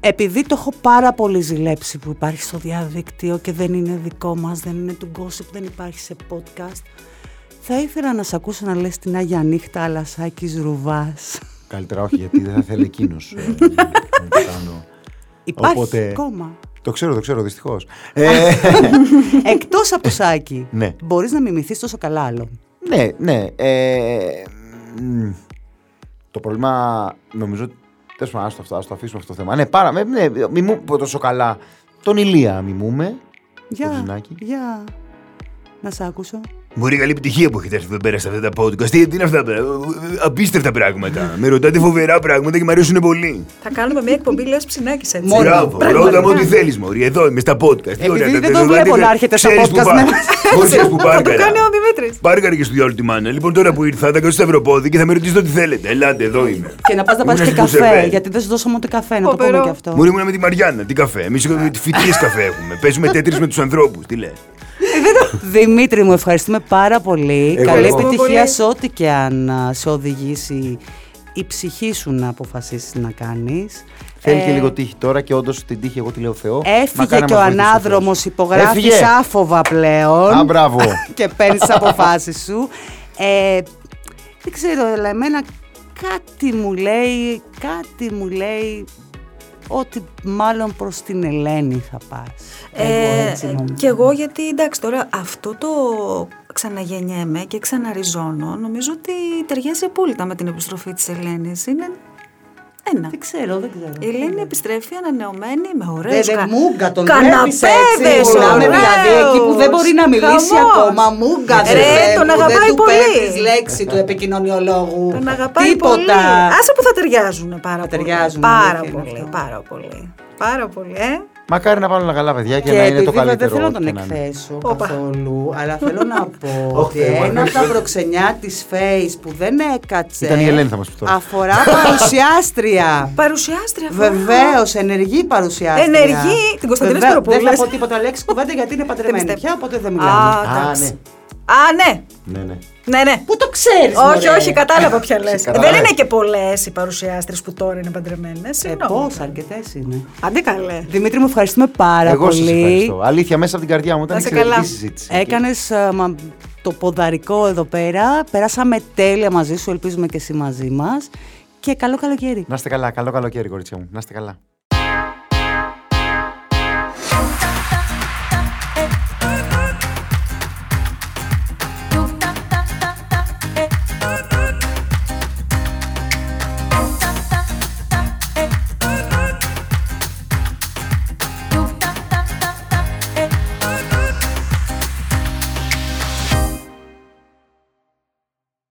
Επειδή το έχω πάρα πολύ ζηλέψει που υπάρχει στο διαδίκτυο και δεν είναι δικό μας, δεν είναι του gossip, δεν υπάρχει σε podcast, θα ήθελα να σε ακούσω να λες την Άγια Νύχτα Αλασάκης Ρουβάς. Καλύτερα όχι, γιατί δεν θα θέλει εκείνος. να το κάνω. Υπάρχει Οπότε- ακόμα. Το ξέρω, το ξέρω, δυστυχώς. Ε, Εκτός από το σάκι, Ναι. μπορείς να μιμηθείς τόσο καλά άλλον. ναι, ναι. Ε, μ, το πρόβλημα νομίζω. Τέλος πάντων, ας το, ας το αφήσουμε αυτό το θέμα. Ναι, πάρα. Ναι, μιμού, τόσο καλά. Τον Ηλία μιμούμε. Για, Ζουνάκι. για να σ' άκουσω. Μπορεί καλή επιτυχία που έχετε έρθει εδώ πέρα σε αυτά τα podcast. Τι, τι είναι αυτά, παι- απίστευτα πράγματα. Με ρωτάτε φοβερά πράγματα και μου αρέσουν πολύ. Θα κάνουμε μια εκπομπή, λες ψινάκης έτσι. Μόνο. Μπράβο, Πραγματικά. ρώτα μου ό,τι θέλεις, Μωρή. Εδώ είμαι στα podcast. Τι Επειδή ωραία, δεν τα- το τα- βλέπω τα- να έρχεται στα ξέρεις που podcast πά- με Μπορείς, ξέρεις που Θα το πάρκαρα. κάνει ο Δημήτρης. Πάρκαρα και στο διάλογο τη μάνα. Λοιπόν, τώρα που ήρθα, θα κάτσω στο Ευρωπόδι και θα με ρωτήσετε ό,τι θέλετε. Ελάτε, εδώ είμαι. Και να πας να πάρεις Ήμουν και στην καφέ, Κουσεβέ. γιατί δεν σου δώσαμε ούτε καφέ, να το Φοβερό. πούμε και αυτό. Μπορεί ήμουν με τη Μαριάννα, τι καφέ. Εμείς φοιτίες καφέ έχουμε. Παίζουμε τέτρι με τους ανθρώπους. Τι λες. Δημήτρη μου, ευχαριστούμε πάρα πολύ. Εγώ Καλή λοιπόν. επιτυχία Πολύ. σε ό,τι και αν α, σε οδηγήσει η ψυχή σου να αποφασίσεις να κάνεις. Θέλει και λίγο τύχη τώρα και όντως την τύχη εγώ τη λέω Θεό. Έφυγε Μακάρι να και ο μας βοηθήσει ανάδρομο, Θεός. υπογράφεις Έφυγε. άφοβα πλέον. Α, μπράβο. και παίρνεις τις αποφάσεις σου. Ε, δεν ξέρω, αλλά εμένα κάτι μου λέει, κάτι μου λέει ότι μάλλον προς την Ελένη θα πας. Εγώ έτσι Ε, νομίζω. και εγώ γιατί εντάξει τώρα αυτό το ξαναγεννιέμαι και ξαναριζώνω νομίζω ότι ταιριάζει απόλυτα με την επιστροφή της Ελένης. Είναι ένα. Δεν ξέρω, δεν ξέρω. Η Ελένη επιστρέφει ανανεωμένη με Δε, ωραίους δε, κα- μούγκα τον καναπέδες, βλέπεις έτσι. Μιλάμε ωραίους. δηλαδή εκεί που δεν μπορεί να μιλήσει Χαμός. ακόμα. Μούγκα Ρε, δεν τον που αγαπάει δεν του πολύ. παίρνεις λέξη του επικοινωνιολόγου. Τον αγαπάει Τίποτα. πολύ. Άσε που θα ταιριάζουν πάρα Θα πολύ. ταιριάζουν, Πάρα αλήθεια είναι πολύ, αυτό. πάρα πολύ. Πάρα πολύ, ε. Μακάρι να βάλουν καλά παιδιά και, Και να είναι το επειδή βέβαια καλύτερο. δεν θέλω να τον ό,τι και είναι. εκθέσω Όπα. καθόλου, αλλά θέλω να πω Όχι, ότι Θεέ μου, ένα από τα ευχαριστώ. προξενιά της Face που δεν έκατσε Ήταν η Ελένη θα μας πει τώρα. αφορά παρουσιάστρια. Παρουσιάστρια. φορά. Βεβαίως, ενεργή παρουσιάστρια. Ενεργή, την Κωνσταντίνα Βεβαίως, Δεν Σπυροπούλου. θα πω τίποτα λέξη κουβέντα γιατί είναι παντρεμένη πιστεύω. πια, οπότε δεν Α, μιλάμε. Α, εντάξει. ναι. Α, ναι. Ναι, ναι. Ναι, ναι. Πού το ξέρεις, Όχι, όχι, κατάλαβα ποια λες. Κατάλαβα. Δεν είναι και πολλές οι παρουσιάστρες που τώρα είναι παντρεμένες. Ε, Πώ, αρκετές είναι. Αντί καλέ. Δημήτρη, μου ευχαριστούμε πάρα Εγώ σας πολύ. ευχαριστώ. Αλήθεια, μέσα από την καρδιά μου ήταν Να σε εξαιρετική καλά. συζήτηση. Έκανες το ποδαρικό εδώ πέρα. Περάσαμε τέλεια μαζί σου. Ελπίζουμε και εσύ μαζί μας. Και καλό καλοκαίρι. Να είστε καλά. Καλό καλοκαίρι, κορίτσια μου. Να είστε καλά.